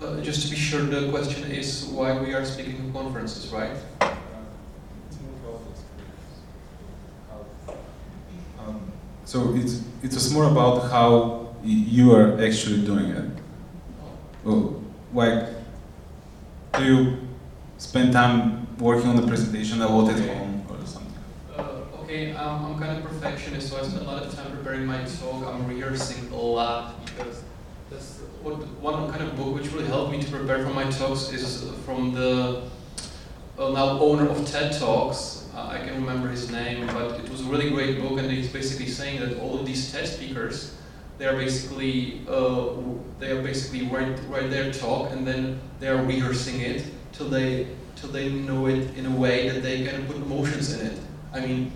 Uh, just to be sure, the question is why we are speaking at conferences, right? Um, so it's it was more about how you are actually doing it. Well, like do you spend time working on the presentation a lot at home or something? Uh, okay, um, I'm kind of perfectionist, so I spend a lot of time preparing my talk. I'm rehearsing a lot because that's what one kind of book which really helped me to prepare for my talks is from the uh, now owner of TED Talks. Uh, I can remember his name, but it was a really great book, and he's basically saying that all of these TED speakers, they are basically uh, they are basically write write their talk, and then they are rehearsing it till they till they know it in a way that they can put emotions in it. I mean,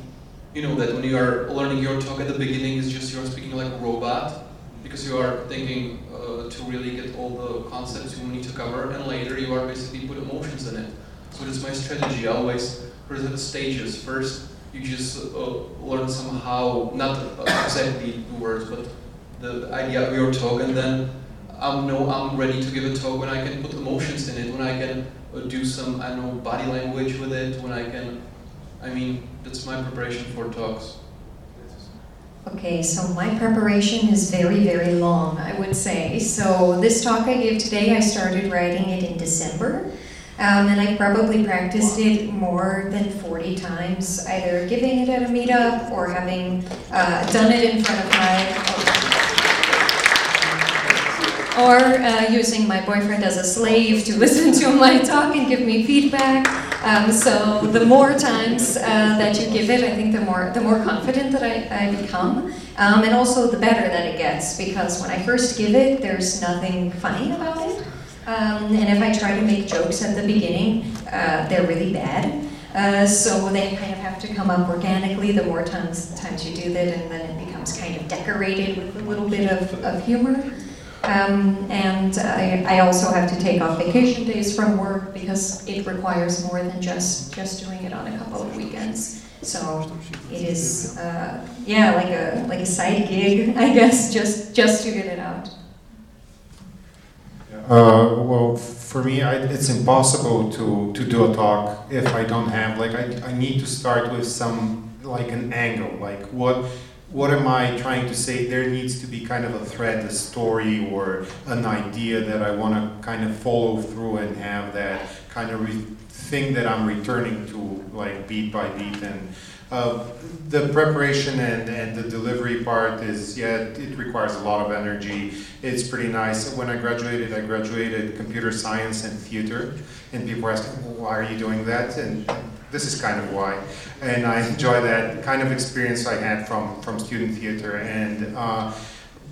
you know that when you are learning your talk at the beginning, it's just you're speaking like a robot because you are thinking uh, to really get all the concepts you need to cover, and later you are basically put emotions in it. So that's my strategy. I always present stages. First, you just uh, learn somehow, not exactly the words, but the idea of your talk, and then I'm know I'm ready to give a talk when I can put emotions in it, when I can uh, do some I don't know body language with it, when I can. I mean, that's my preparation for talks. Okay, so my preparation is very, very long, I would say. So this talk I gave today, I started writing it in December. Um, and I probably practiced it more than 40 times, either giving it at a meetup or having uh, done it in front of my or uh, using my boyfriend as a slave to listen to my talk and give me feedback. Um, so the more times uh, that you give it, I think the more the more confident that I, I become, um, and also the better that it gets. Because when I first give it, there's nothing funny about it, um, and if I try to make jokes at the beginning, uh, they're really bad. Uh, so they kind of have to come up organically the more times times you do that, and then it becomes kind of decorated with a little bit of, of humor. Um, and I, I, also have to take off vacation days from work because it requires more than just, just doing it on a couple of weekends. So it is, uh, yeah, like a like a side gig, I guess, just just to get it out. Uh, well, for me, I, it's impossible to, to do a talk if I don't have like I, I need to start with some like an angle, like what what am I trying to say? There needs to be kind of a thread, a story, or an idea that I want to kind of follow through and have that kind of re- thing that I'm returning to, like beat by beat. And uh, the preparation and, and the delivery part is, yeah, it requires a lot of energy. It's pretty nice. When I graduated, I graduated computer science and theater, and people asking, well, why are you doing that? And this is kind of why. And I enjoy that kind of experience I had from, from student theater. And uh,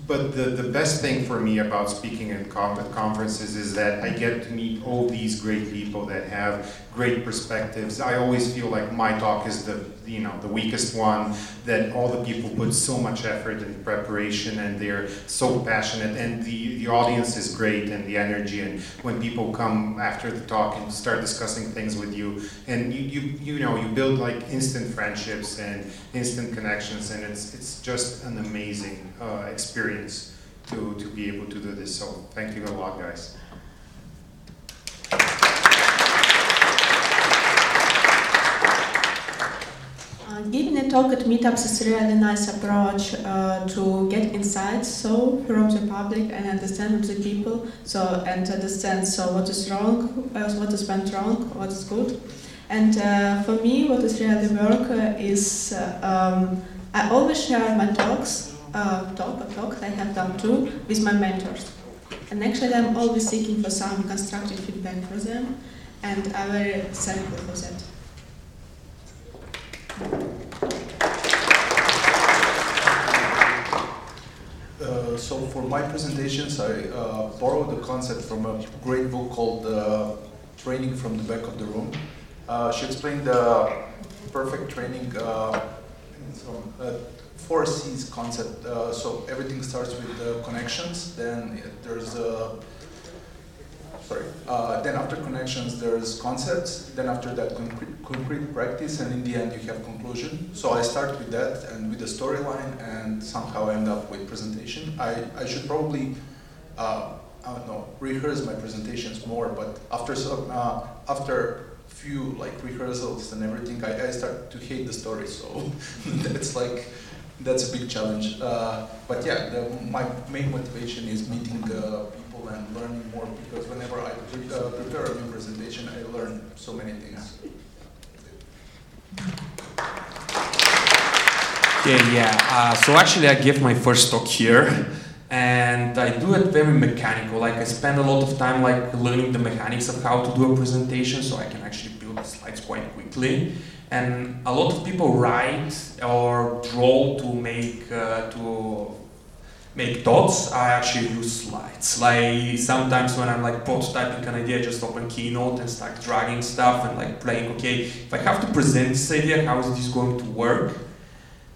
but the, the best thing for me about speaking at conferences is that I get to meet all these great people that have great perspectives. I always feel like my talk is the you know the weakest one. That all the people put so much effort and preparation, and they're so passionate, and the the audience is great, and the energy, and when people come after the talk and start discussing things with you, and you you you know you build like instant friendships and instant connections, and it's it's just an amazing uh, experience to to be able to do this. So thank you a lot, guys. Uh, giving a talk at meetups is a really nice approach uh, to get insights so from the public and understand the people. So and understand so what is wrong uh, what is went wrong what is good. And uh, for me what is really work uh, is um, I always share my talks talk a talk I have done too with my mentors. And actually I'm always seeking for some constructive feedback for them and I'm very thankful for that. Uh, so for my presentations, I uh, borrowed the concept from a great book called uh, Training from the Back of the Room. Uh, she explained the perfect training uh, four C's concept. so everything starts with the connections, then there's a sorry. Uh, then after connections, there's concepts. Then after that, concrete, concrete, practice, and in the end, you have conclusion. So I start with that and with the storyline, and somehow end up with presentation. I, I should probably, uh, I don't know, rehearse my presentations more. But after some, uh, after few like rehearsals and everything, I, I start to hate the story. So that's like that's a big challenge. Uh, but yeah, the, my main motivation is meeting people and learning more because whenever I pre- uh, prepare a new presentation, I learn so many things. Okay, yeah. Uh, so actually, I give my first talk here, and I do it very mechanical. Like I spend a lot of time like learning the mechanics of how to do a presentation, so I can actually build the slides quite quickly. And a lot of people write or draw to make uh, to make dots. I actually use slides. Like sometimes when I'm like prototyping an idea, I just open Keynote and start dragging stuff and like playing. Okay, if I have to present this idea, how is this going to work?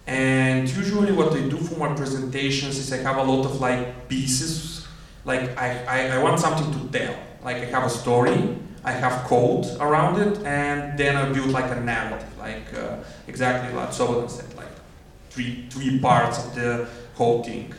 And usually what I do for my presentations is I have a lot of like pieces, like I, I, I want something to tell. Like I have a story, I have code around it, and then I build like a narrative, like uh, exactly like Slobodan said, like three, three parts of the whole thing.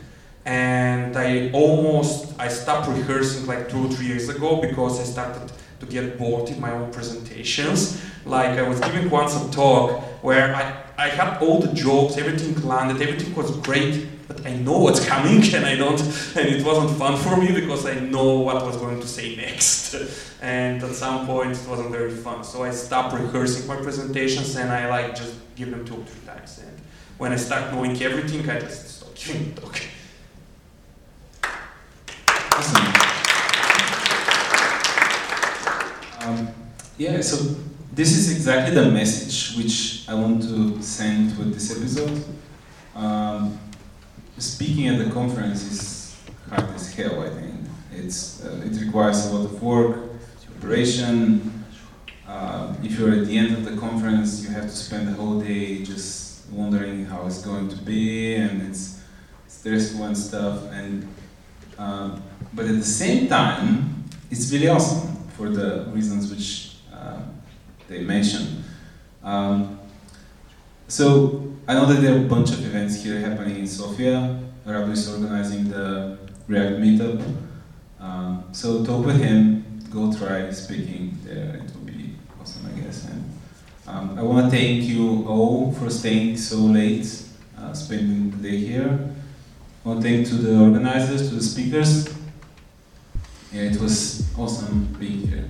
And I almost, I stopped rehearsing like two or three years ago because I started to get bored in my own presentations. Like I was giving once a talk where I, I had all the jokes, everything landed, everything was great, but I know what's coming and I don't, and it wasn't fun for me because I know what I was going to say next. and at some point it wasn't very fun. So I stopped rehearsing my presentations and I like just give them two or three times. And when I start knowing everything, I just stop giving the talk. Um, yeah, so this is exactly the message which I want to send with this episode. Um, speaking at the conference is hard as hell, I think. It's, uh, it requires a lot of work, preparation. Uh, if you're at the end of the conference, you have to spend the whole day just wondering how it's going to be, and it's stressful and stuff. And um, but at the same time, it's really awesome for the reasons which uh, they mentioned. Um, so I know that there are a bunch of events here happening in Sofia. Rado is organizing the React meetup. Um, so talk with him, go try speaking there, it will be awesome, I guess. And um, I want to thank you all for staying so late, uh, spending the day here. I want to thank to the organizers, to the speakers. Yeah, it was awesome being here.